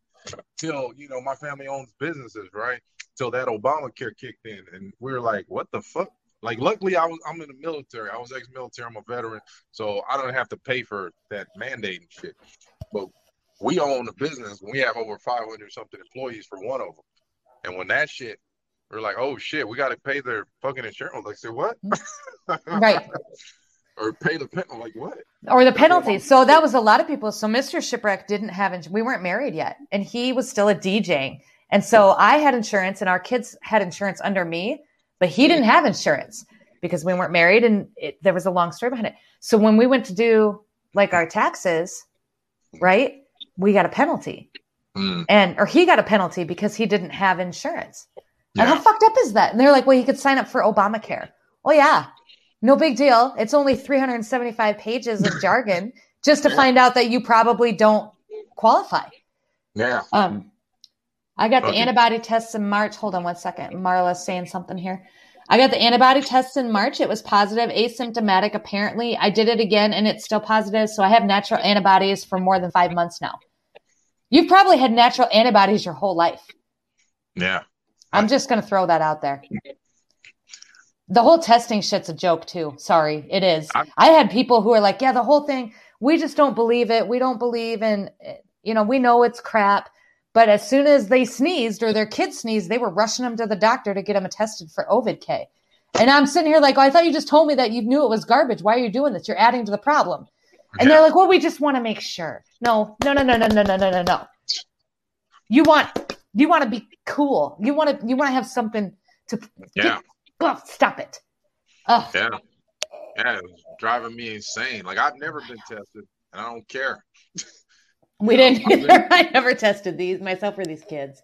Till you know, my family owns businesses, right? Till that Obamacare kicked in, and we were like, what the fuck? Like, luckily, I was I'm in the military. I was ex-military. I'm a veteran, so I don't have to pay for that mandate and shit. But we own a business. We have over 500 something employees for one of them. And when that shit, we're like, oh shit, we got to pay their fucking insurance. Like, say what? Mm-hmm. right. [laughs] or pay the penalty. Like what? Or the penalty. So that was a lot of people. So Mr. Shipwreck didn't have insurance. We weren't married yet, and he was still a DJing. And so I had insurance, and our kids had insurance under me, but he didn't have insurance because we weren't married, and it, there was a long story behind it. So when we went to do like our taxes, right, we got a penalty, mm. and or he got a penalty because he didn't have insurance. Yeah. And how fucked up is that? And they're like, well, he could sign up for Obamacare. Oh yeah, no big deal. It's only 375 pages of jargon just to [laughs] find out that you probably don't qualify. Yeah. Um, I got the okay. antibody tests in March. Hold on one second. Marla's saying something here. I got the antibody tests in March. It was positive, asymptomatic apparently. I did it again and it's still positive. So I have natural antibodies for more than five months now. You've probably had natural antibodies your whole life. Yeah. I'm just going to throw that out there. The whole testing shit's a joke too. Sorry, it is. I, I had people who are like, yeah, the whole thing, we just don't believe it. We don't believe in, you know, we know it's crap. But as soon as they sneezed or their kid sneezed, they were rushing them to the doctor to get them tested for Ovid K. And I'm sitting here like, oh, I thought you just told me that you knew it was garbage. Why are you doing this? You're adding to the problem. And yeah. they're like, well, we just want to make sure. No, no, no, no, no, no, no, no, no, no. You want you want to be cool. You want to you want to have something to yeah. Get, oh, stop it. Oh. Yeah. Yeah, it was driving me insane. Like I've never been tested and I don't care. [laughs] We didn't. [laughs] I never tested these myself or these kids.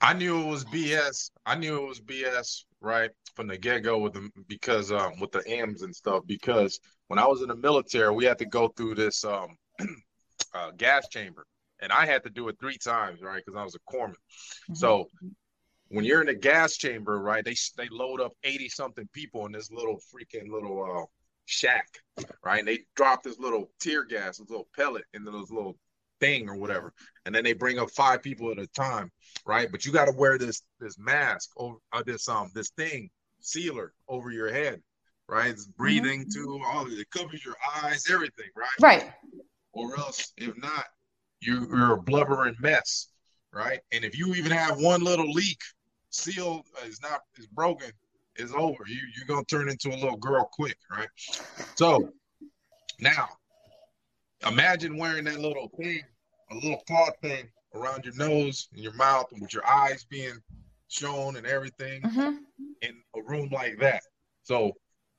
I knew it was BS. I knew it was BS right from the get go with them because um with the M's and stuff. Because when I was in the military, we had to go through this um [clears throat] uh, gas chamber, and I had to do it three times, right? Because I was a corpsman. Mm-hmm. So when you're in a gas chamber, right, they they load up eighty something people in this little freaking little uh, shack, right? And they drop this little tear gas, this little pellet into those little thing or whatever, and then they bring up five people at a time, right? But you got to wear this this mask or uh, this um this thing sealer over your head, right? It's breathing mm-hmm. too, all it. it covers your eyes, everything, right? Right. Or else, if not, you, you're a blubbering mess, right? And if you even have one little leak, seal is not is broken, is over. You you're gonna turn into a little girl quick, right? So now imagine wearing that little thing, a little cloth thing around your nose and your mouth, and with your eyes being shown and everything mm-hmm. in a room like that. So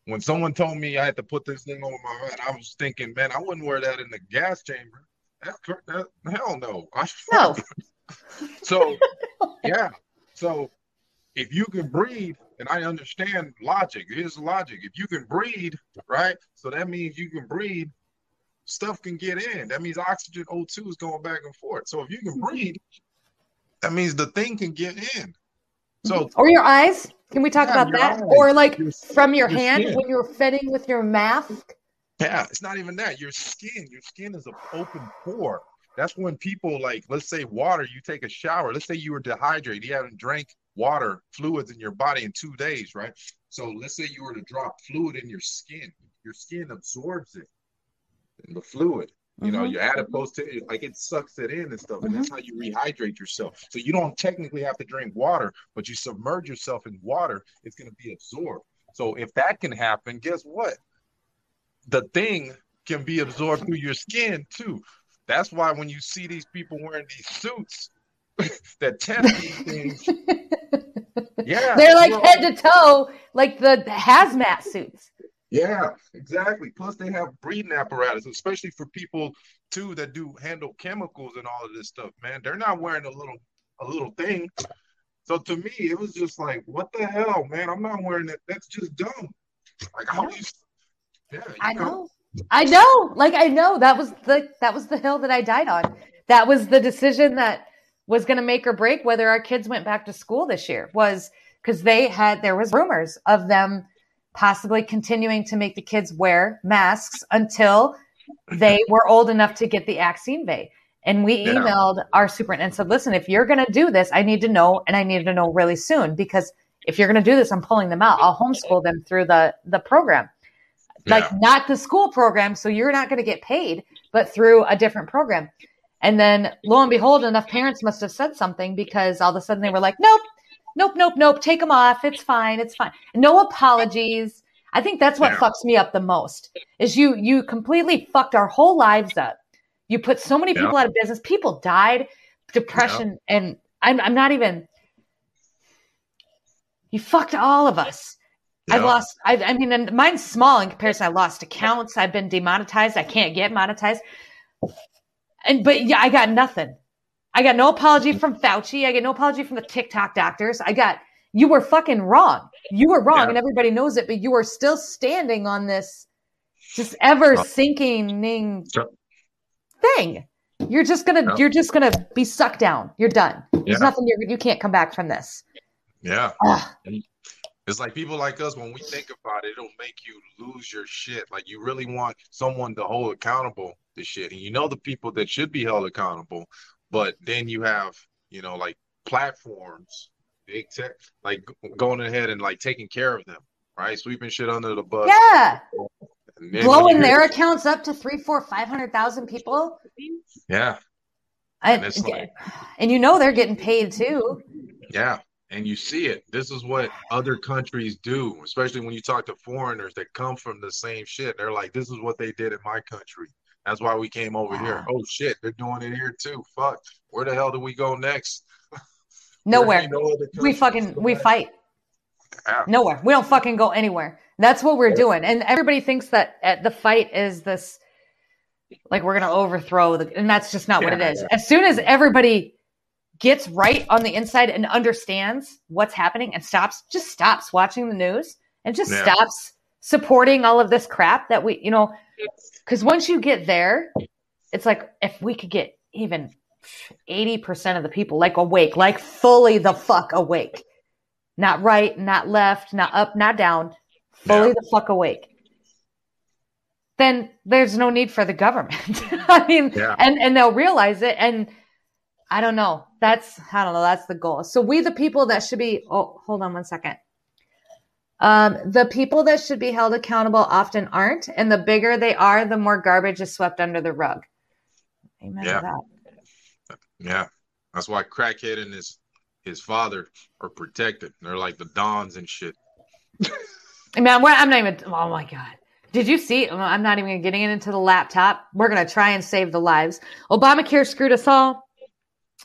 when someone told me I had to put this thing over my head, I was thinking, man, I wouldn't wear that in the gas chamber. That's that, hell no. I [laughs] no. so yeah. So if you can breathe, and I understand logic, here's logic. If you can breathe, right? So that means you can breathe, stuff can get in. That means oxygen O2 is going back and forth. So if you can mm-hmm. breathe, that means the thing can get in. So mm-hmm. or your eyes. Can we talk yeah, about that? Eyes, or like your, from your, your hand skin. when you're fitting with your mask? Yeah, it's not even that. Your skin, your skin is an open pore. That's when people like, let's say water, you take a shower. Let's say you were dehydrated, you haven't drank water fluids in your body in two days, right? So let's say you were to drop fluid in your skin, your skin absorbs it, the fluid. You mm-hmm. know, your adipose to like it sucks it in and stuff, and mm-hmm. that's how you rehydrate yourself. So you don't technically have to drink water, but you submerge yourself in water, it's going to be absorbed. So if that can happen, guess what? The thing can be absorbed through your skin too. That's why when you see these people wearing these suits [laughs] that test these things, [laughs] yeah, they're like head to toe, like the hazmat suits. Yeah, exactly. Plus, they have breathing apparatus, especially for people too that do handle chemicals and all of this stuff. Man, they're not wearing a little a little thing. So to me, it was just like, what the hell, man? I'm not wearing that. That's just dumb. Like how do you? Yeah, you I know. I know. Like I know that was the that was the hill that I died on. That was the decision that was going to make or break whether our kids went back to school this year. Was because they had there was rumors of them possibly continuing to make the kids wear masks until they were old enough to get the vaccine bay. And we emailed yeah. our superintendent and said, listen, if you're going to do this, I need to know, and I need to know really soon because if you're going to do this, I'm pulling them out. I'll homeschool them through the the program like not the school program. So you're not going to get paid, but through a different program. And then lo and behold, enough parents must have said something because all of a sudden they were like, nope, nope, nope, nope, take them off. It's fine. It's fine. No apologies. I think that's what yeah. fucks me up the most is you, you completely fucked our whole lives up. You put so many people yeah. out of business. People died, depression, yeah. and I'm, I'm not even, you fucked all of us. I've lost, I, I mean, and mine's small in comparison. I lost accounts. I've been demonetized. I can't get monetized. And, but yeah, I got nothing. I got no apology from Fauci. I get no apology from the TikTok doctors. I got, you were fucking wrong. You were wrong yeah. and everybody knows it, but you are still standing on this just ever sinking thing. You're just gonna, yeah. you're just gonna be sucked down. You're done. There's yeah. nothing you you can't come back from this. Yeah. It's like people like us, when we think about it, it'll make you lose your shit. Like you really want someone to hold accountable to shit. And you know the people that should be held accountable, but then you have, you know, like platforms, big tech, like going ahead and like taking care of them, right? Sweeping shit under the bus. Yeah. Blowing their accounts up to three, four, five hundred thousand people. Yeah. I, and, like, and you know they're getting paid too. Yeah and you see it. This is what other countries do, especially when you talk to foreigners that come from the same shit. They're like, this is what they did in my country. That's why we came over here. Oh shit, they're doing it here too. Fuck. Where the hell do we go next? [laughs] Nowhere. we fucking we fight. Yeah. Nowhere. We don't fucking go anywhere. That's what we're doing. And everybody thinks that uh, the fight is this like we're gonna overthrow the and that's just not yeah, what it is. Yeah. As soon as everybody gets right on the inside and understands what's happening and stops, just stops watching the news and just yeah. stops supporting all of this crap that we, you know, because once you get there, it's like if we could get even 80% of the people like awake, like fully the fuck awake, not right, not left, not up, not down, fully yeah. the fuck awake. Then there's no need for the government. [laughs] I mean, yeah. and and they'll realize it, and I don't know. That's I don't know. That's the goal. So we, the people that should be. Oh, hold on one second. Um, the people that should be held accountable often aren't, and the bigger they are, the more garbage is swept under the rug. Amen yeah. That. Yeah, that's why crackhead and his his father are protected. They're like the dons and shit. Man, I'm not even. Oh my god. Did you see? I'm not even getting it into the laptop. We're gonna try and save the lives. Obamacare screwed us all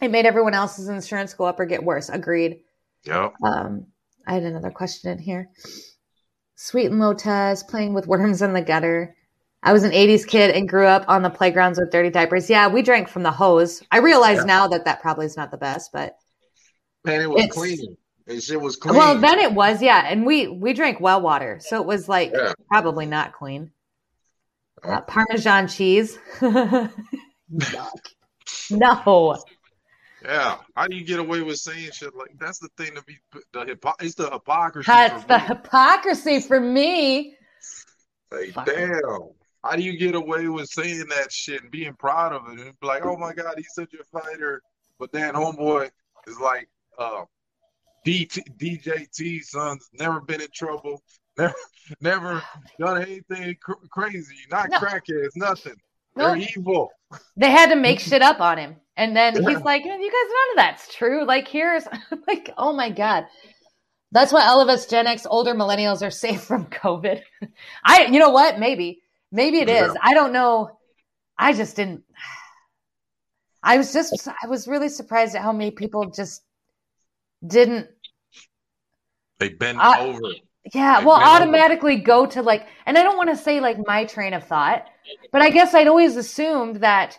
it made everyone else's insurance go up or get worse. Agreed. Yeah. Um, I had another question in here. Sweet and low test, playing with worms in the gutter. I was an 80s kid and grew up on the playgrounds with dirty diapers. Yeah, we drank from the hose. I realize yeah. now that that probably is not the best, but man, it was clean. It was clean. Well, then it was, yeah. And we we drank well water, so it was like yeah. probably not clean. Uh, Parmesan cheese. [laughs] no. Yeah, how do you get away with saying shit like that's the thing to be the hypo- it's the hypocrisy. That's the me. hypocrisy for me. Like Fuck damn, how do you get away with saying that shit and being proud of it and be like, oh my god, he's such a fighter, but then homeboy is like, uh, DT, DJT son's never been in trouble, [laughs] never never done anything cr- crazy, not no. crackheads, nothing. They're evil. They had to make [laughs] shit up on him. And then yeah. he's like, you guys, none of that's true. Like, here's [laughs] like, oh my God. That's why all of us Gen X, older millennials are [laughs] safe from COVID. I, you know what? Maybe, maybe it is. I don't know. I just didn't. [sighs] I was just, I was really surprised at how many people just didn't. They bend uh, over. Yeah, well, automatically go to like, and I don't want to say like my train of thought, but I guess I'd always assumed that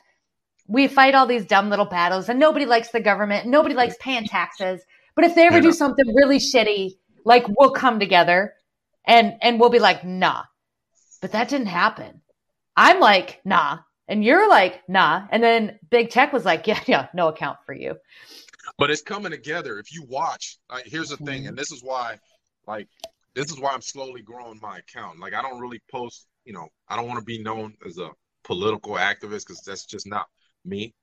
we fight all these dumb little battles and nobody likes the government, nobody likes paying taxes. But if they ever do something really shitty, like we'll come together and and we'll be like, nah. But that didn't happen. I'm like, nah. And you're like, nah. And then Big Tech was like, yeah, [laughs] yeah, no account for you. But it's coming together. If you watch, like, here's the thing, and this is why, like, this is why I'm slowly growing my account. Like I don't really post, you know, I don't want to be known as a political activist because that's just not me.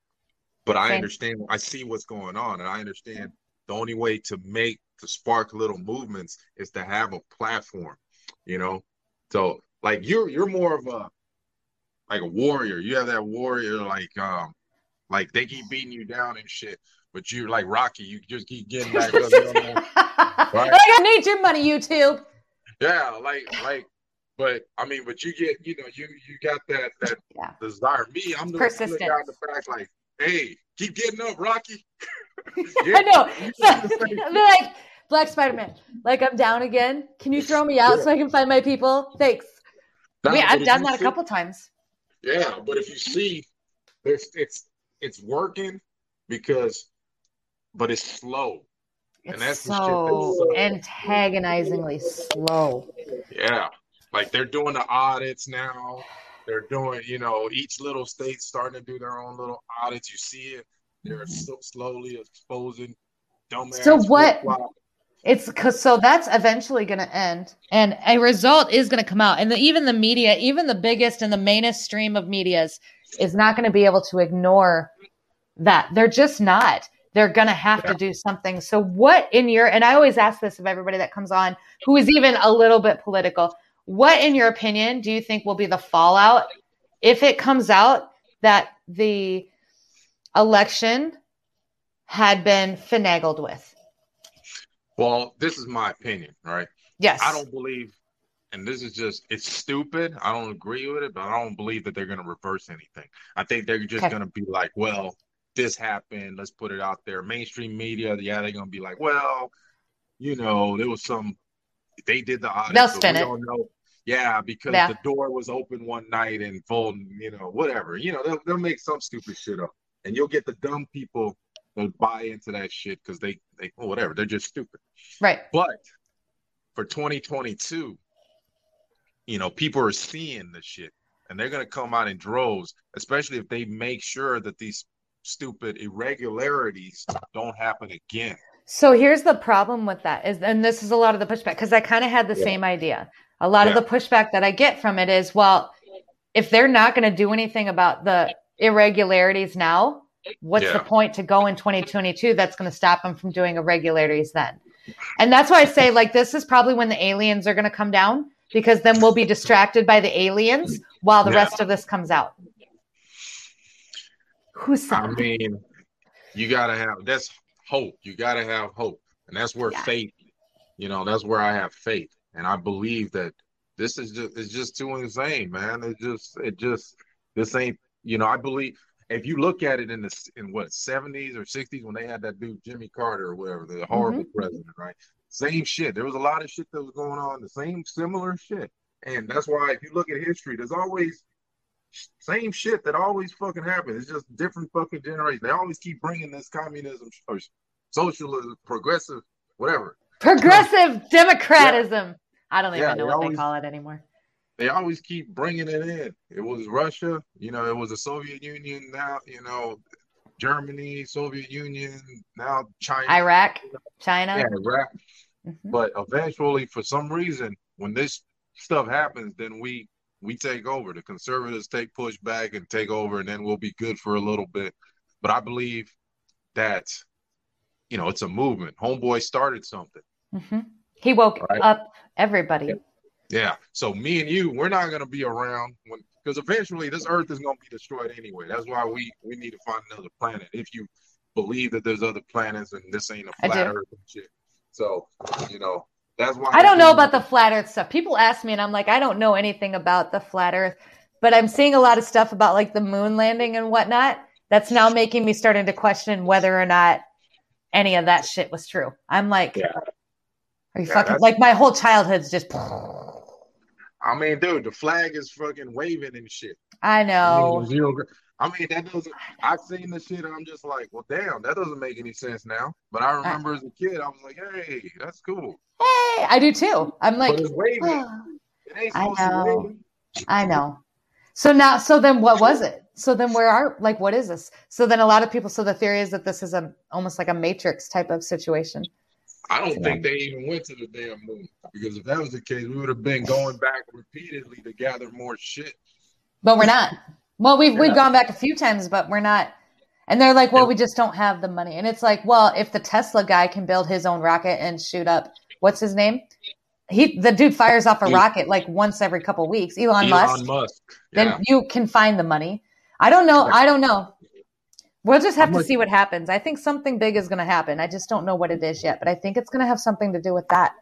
But I understand, I see what's going on, and I understand the only way to make to spark little movements is to have a platform, you know. So like you're you're more of a like a warrior. You have that warrior like um Like they keep beating you down and shit, but you're like Rocky. You just keep getting back up. You know, [laughs] right? Like I need your money, YouTube. Yeah, like like, but I mean, but you get, you know, you you got that that yeah. desire. Me, I'm the, Persistent. guy in the back, like, hey, keep getting up, Rocky. [laughs] I know. [laughs] So, like Black Spider Man, like I'm down again. Can you throw me out yeah. so I can find my people? Thanks. Yeah, I've done that see, a couple times. Yeah, but if you see, it's it's it's working because, but it's slow. It's and that's so antagonizingly slow. Yeah, like they're doing the audits now. They're doing, you know, each little state starting to do their own little audits. You see it. They're mm-hmm. so slowly exposing dumbass. So what? It's because so that's eventually going to end, and a result is going to come out, and the, even the media, even the biggest and the mainest stream of media's, is not going to be able to ignore that. They're just not. They're going to have yeah. to do something. So, what in your, and I always ask this of everybody that comes on who is even a little bit political, what in your opinion do you think will be the fallout if it comes out that the election had been finagled with? Well, this is my opinion, right? Yes. I don't believe, and this is just, it's stupid. I don't agree with it, but I don't believe that they're going to reverse anything. I think they're just okay. going to be like, well, this happened. Let's put it out there. Mainstream media, yeah, they're gonna be like, well, you know, there was some. They did the audit. They'll spin it. Know. Yeah, because yeah. the door was open one night and Fulton, you know, whatever. You know, they'll, they'll make some stupid shit up, and you'll get the dumb people that buy into that shit because they they well, whatever. They're just stupid. Right. But for 2022, you know, people are seeing the shit and they're going to come out in droves, especially if they make sure that these stupid irregularities don't happen again. So here's the problem with that is, and this is a lot of the pushback because I kind of had the yeah. same idea. A lot yeah. of the pushback that I get from it is, well, if they're not going to do anything about the irregularities now, what's yeah. the point to go in 2022 that's going to stop them from doing irregularities then? And that's why I say, like, this is probably when the aliens are going to come down because then we'll be distracted by the aliens while the rest of this comes out. Who's I mean, you gotta have that's hope. You gotta have hope, and that's where yeah. faith. You know, that's where I have faith, and I believe that this is just it's just too insane, man. It just it just this ain't. You know, I believe if you look at it in the in what 70s or 60s when they had that dude Jimmy Carter or whatever, the horrible mm-hmm. president, right? Same shit. There was a lot of shit that was going on, the same similar shit. And that's why if you look at history, there's always same shit that always fucking happens. It's just different fucking generations. They always keep bringing this communism or socialism, progressive, whatever. Progressive democratism. I don't even yeah, know what always, they call it anymore. They always keep bringing it in. It was Russia, you know, it was the Soviet Union. Now, you know, Germany, Soviet Union, now China, Iraq, China, yeah, Iraq. Mm-hmm. But eventually, for some reason, when this stuff happens, then we we take over. The conservatives take push back and take over, and then we'll be good for a little bit. But I believe that, you know, it's a movement. Homeboy started something. Mm-hmm. He woke right? up everybody. Yeah. So me and you, we're not going to be around when because eventually this Earth is going to be destroyed anyway. That's why we we need to find another planet. If you believe that there's other planets and this ain't a flat Earth and shit. So you know, that's why I don't know about the flat earth stuff. People ask me and I'm like, I don't know anything about the flat earth, but I'm seeing a lot of stuff about like the moon landing and whatnot. That's now making me starting to question whether or not any of that shit was true. I'm like, yeah. Are you yeah, fucking like my whole childhood's just I mean, dude, the flag is fucking waving and shit. I know. I mean, I mean, that doesn't. I've seen the shit, and I'm just like, well, damn, that doesn't make any sense now. But I uh, remember as a kid, I was like, hey, that's cool. Hey, I do too. I'm like, oh, I know, I know. So now, so then, what was it? So then, where are like, what is this? So then, a lot of people. So the theory is that this is a almost like a matrix type of situation. I don't think they even went to the damn moon because if that was the case, we would have been going back repeatedly to gather more shit. But we're not. Well, we've yeah. we've gone back a few times, but we're not. And they're like, well, we just don't have the money. And it's like, well, if the Tesla guy can build his own rocket and shoot up, what's his name? He the dude fires off a rocket like once every couple weeks. Elon, Elon Musk. Musk. Yeah. Then you can find the money. I don't know. I don't know. We'll just have I'm to like, see what happens. I think something big is going to happen. I just don't know what it is yet, but I think it's going to have something to do with that.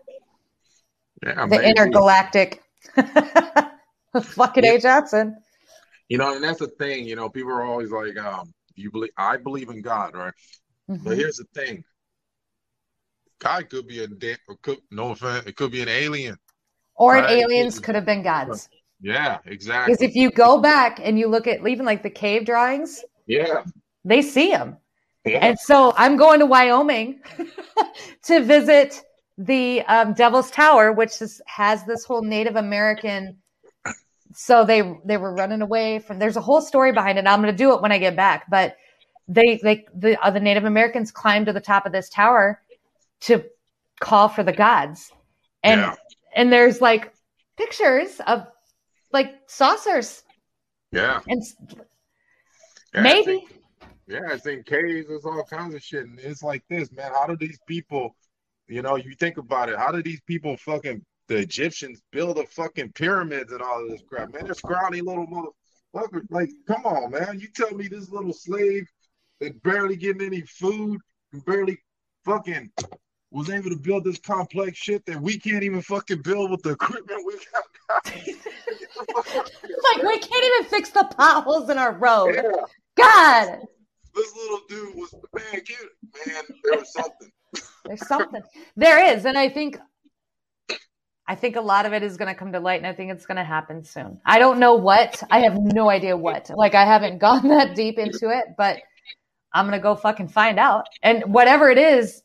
Yeah, the maybe. intergalactic. [laughs] Fucking yeah. A. Johnson. You know, and that's the thing. You know, people are always like, um, "You believe? I believe in God, right?" Mm-hmm. But here's the thing: God could be a de- could, no offense, it could be an alien, or an aliens could have been gods. Yeah, exactly. Because if you go back and you look at even like the cave drawings, yeah, they see them. Yeah. And so I'm going to Wyoming [laughs] to visit the um, Devil's Tower, which is, has this whole Native American. So they they were running away from. There's a whole story behind it. I'm going to do it when I get back, but they they the uh, the Native Americans climbed to the top of this tower to call for the gods, and yeah. and there's like pictures of like saucers. Yeah, and yeah, maybe. Yeah, it's in caves. There's all kinds of shit, and it's like this, man. How do these people? You know, you think about it. How do these people fucking the Egyptians build the fucking pyramids and all of this crap? Man, they're scrawny little motherfuckers. Like, come on, man. You tell me this little slave that barely getting any food and barely fucking was able to build this complex shit that we can't even fucking build with the equipment we got. [laughs] like we can't even fix the potholes in our road. Yeah. God. This little dude was man, cute. Man, there was something. There's something. There is, and I think I think a lot of it is going to come to light, and I think it's going to happen soon. I don't know what. I have no idea what. Like I haven't [laughs] gone that deep into it, but I'm going to go fucking find out. And whatever it is,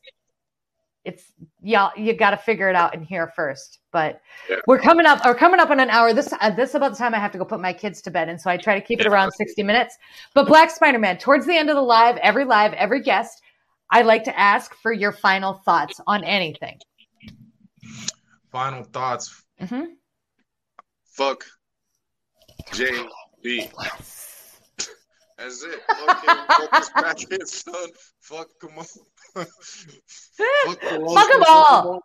it's yeah, you got to figure it out in here first. But yeah. we're coming up, or coming up on an hour. This uh, this about the time I have to go put my kids to bed, and so I try to keep it around sixty minutes. But Black Spider Man, towards the end of the live, every live, every guest, I like to ask for your final thoughts on anything. Final thoughts. Mm-hmm. Fuck JB. That's it. Fuck him. fuck his son. Fuck [laughs] fuck, fuck them all.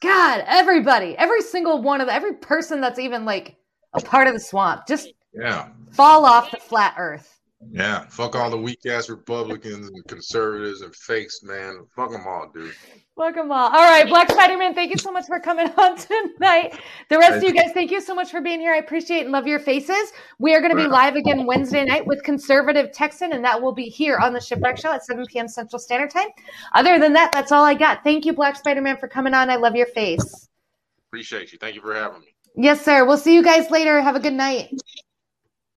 God, everybody, every single one of the, every person that's even like a part of the swamp, just yeah, fall off the flat earth. Yeah, fuck all the weak ass Republicans and conservatives and fakes, man. Fuck them all, dude. Fuck them all. All right, Black Spider Man, thank you so much for coming [laughs] on tonight. The rest of you guys, thank you so much for being here. I appreciate and love your faces. We are going to be live again Wednesday night with Conservative Texan, and that will be here on the Shipwreck Show at 7 p.m. Central Standard Time. Other than that, that's all I got. Thank you, Black Spider Man, for coming on. I love your face. Appreciate you. Thank you for having me. Yes, sir. We'll see you guys later. Have a good night.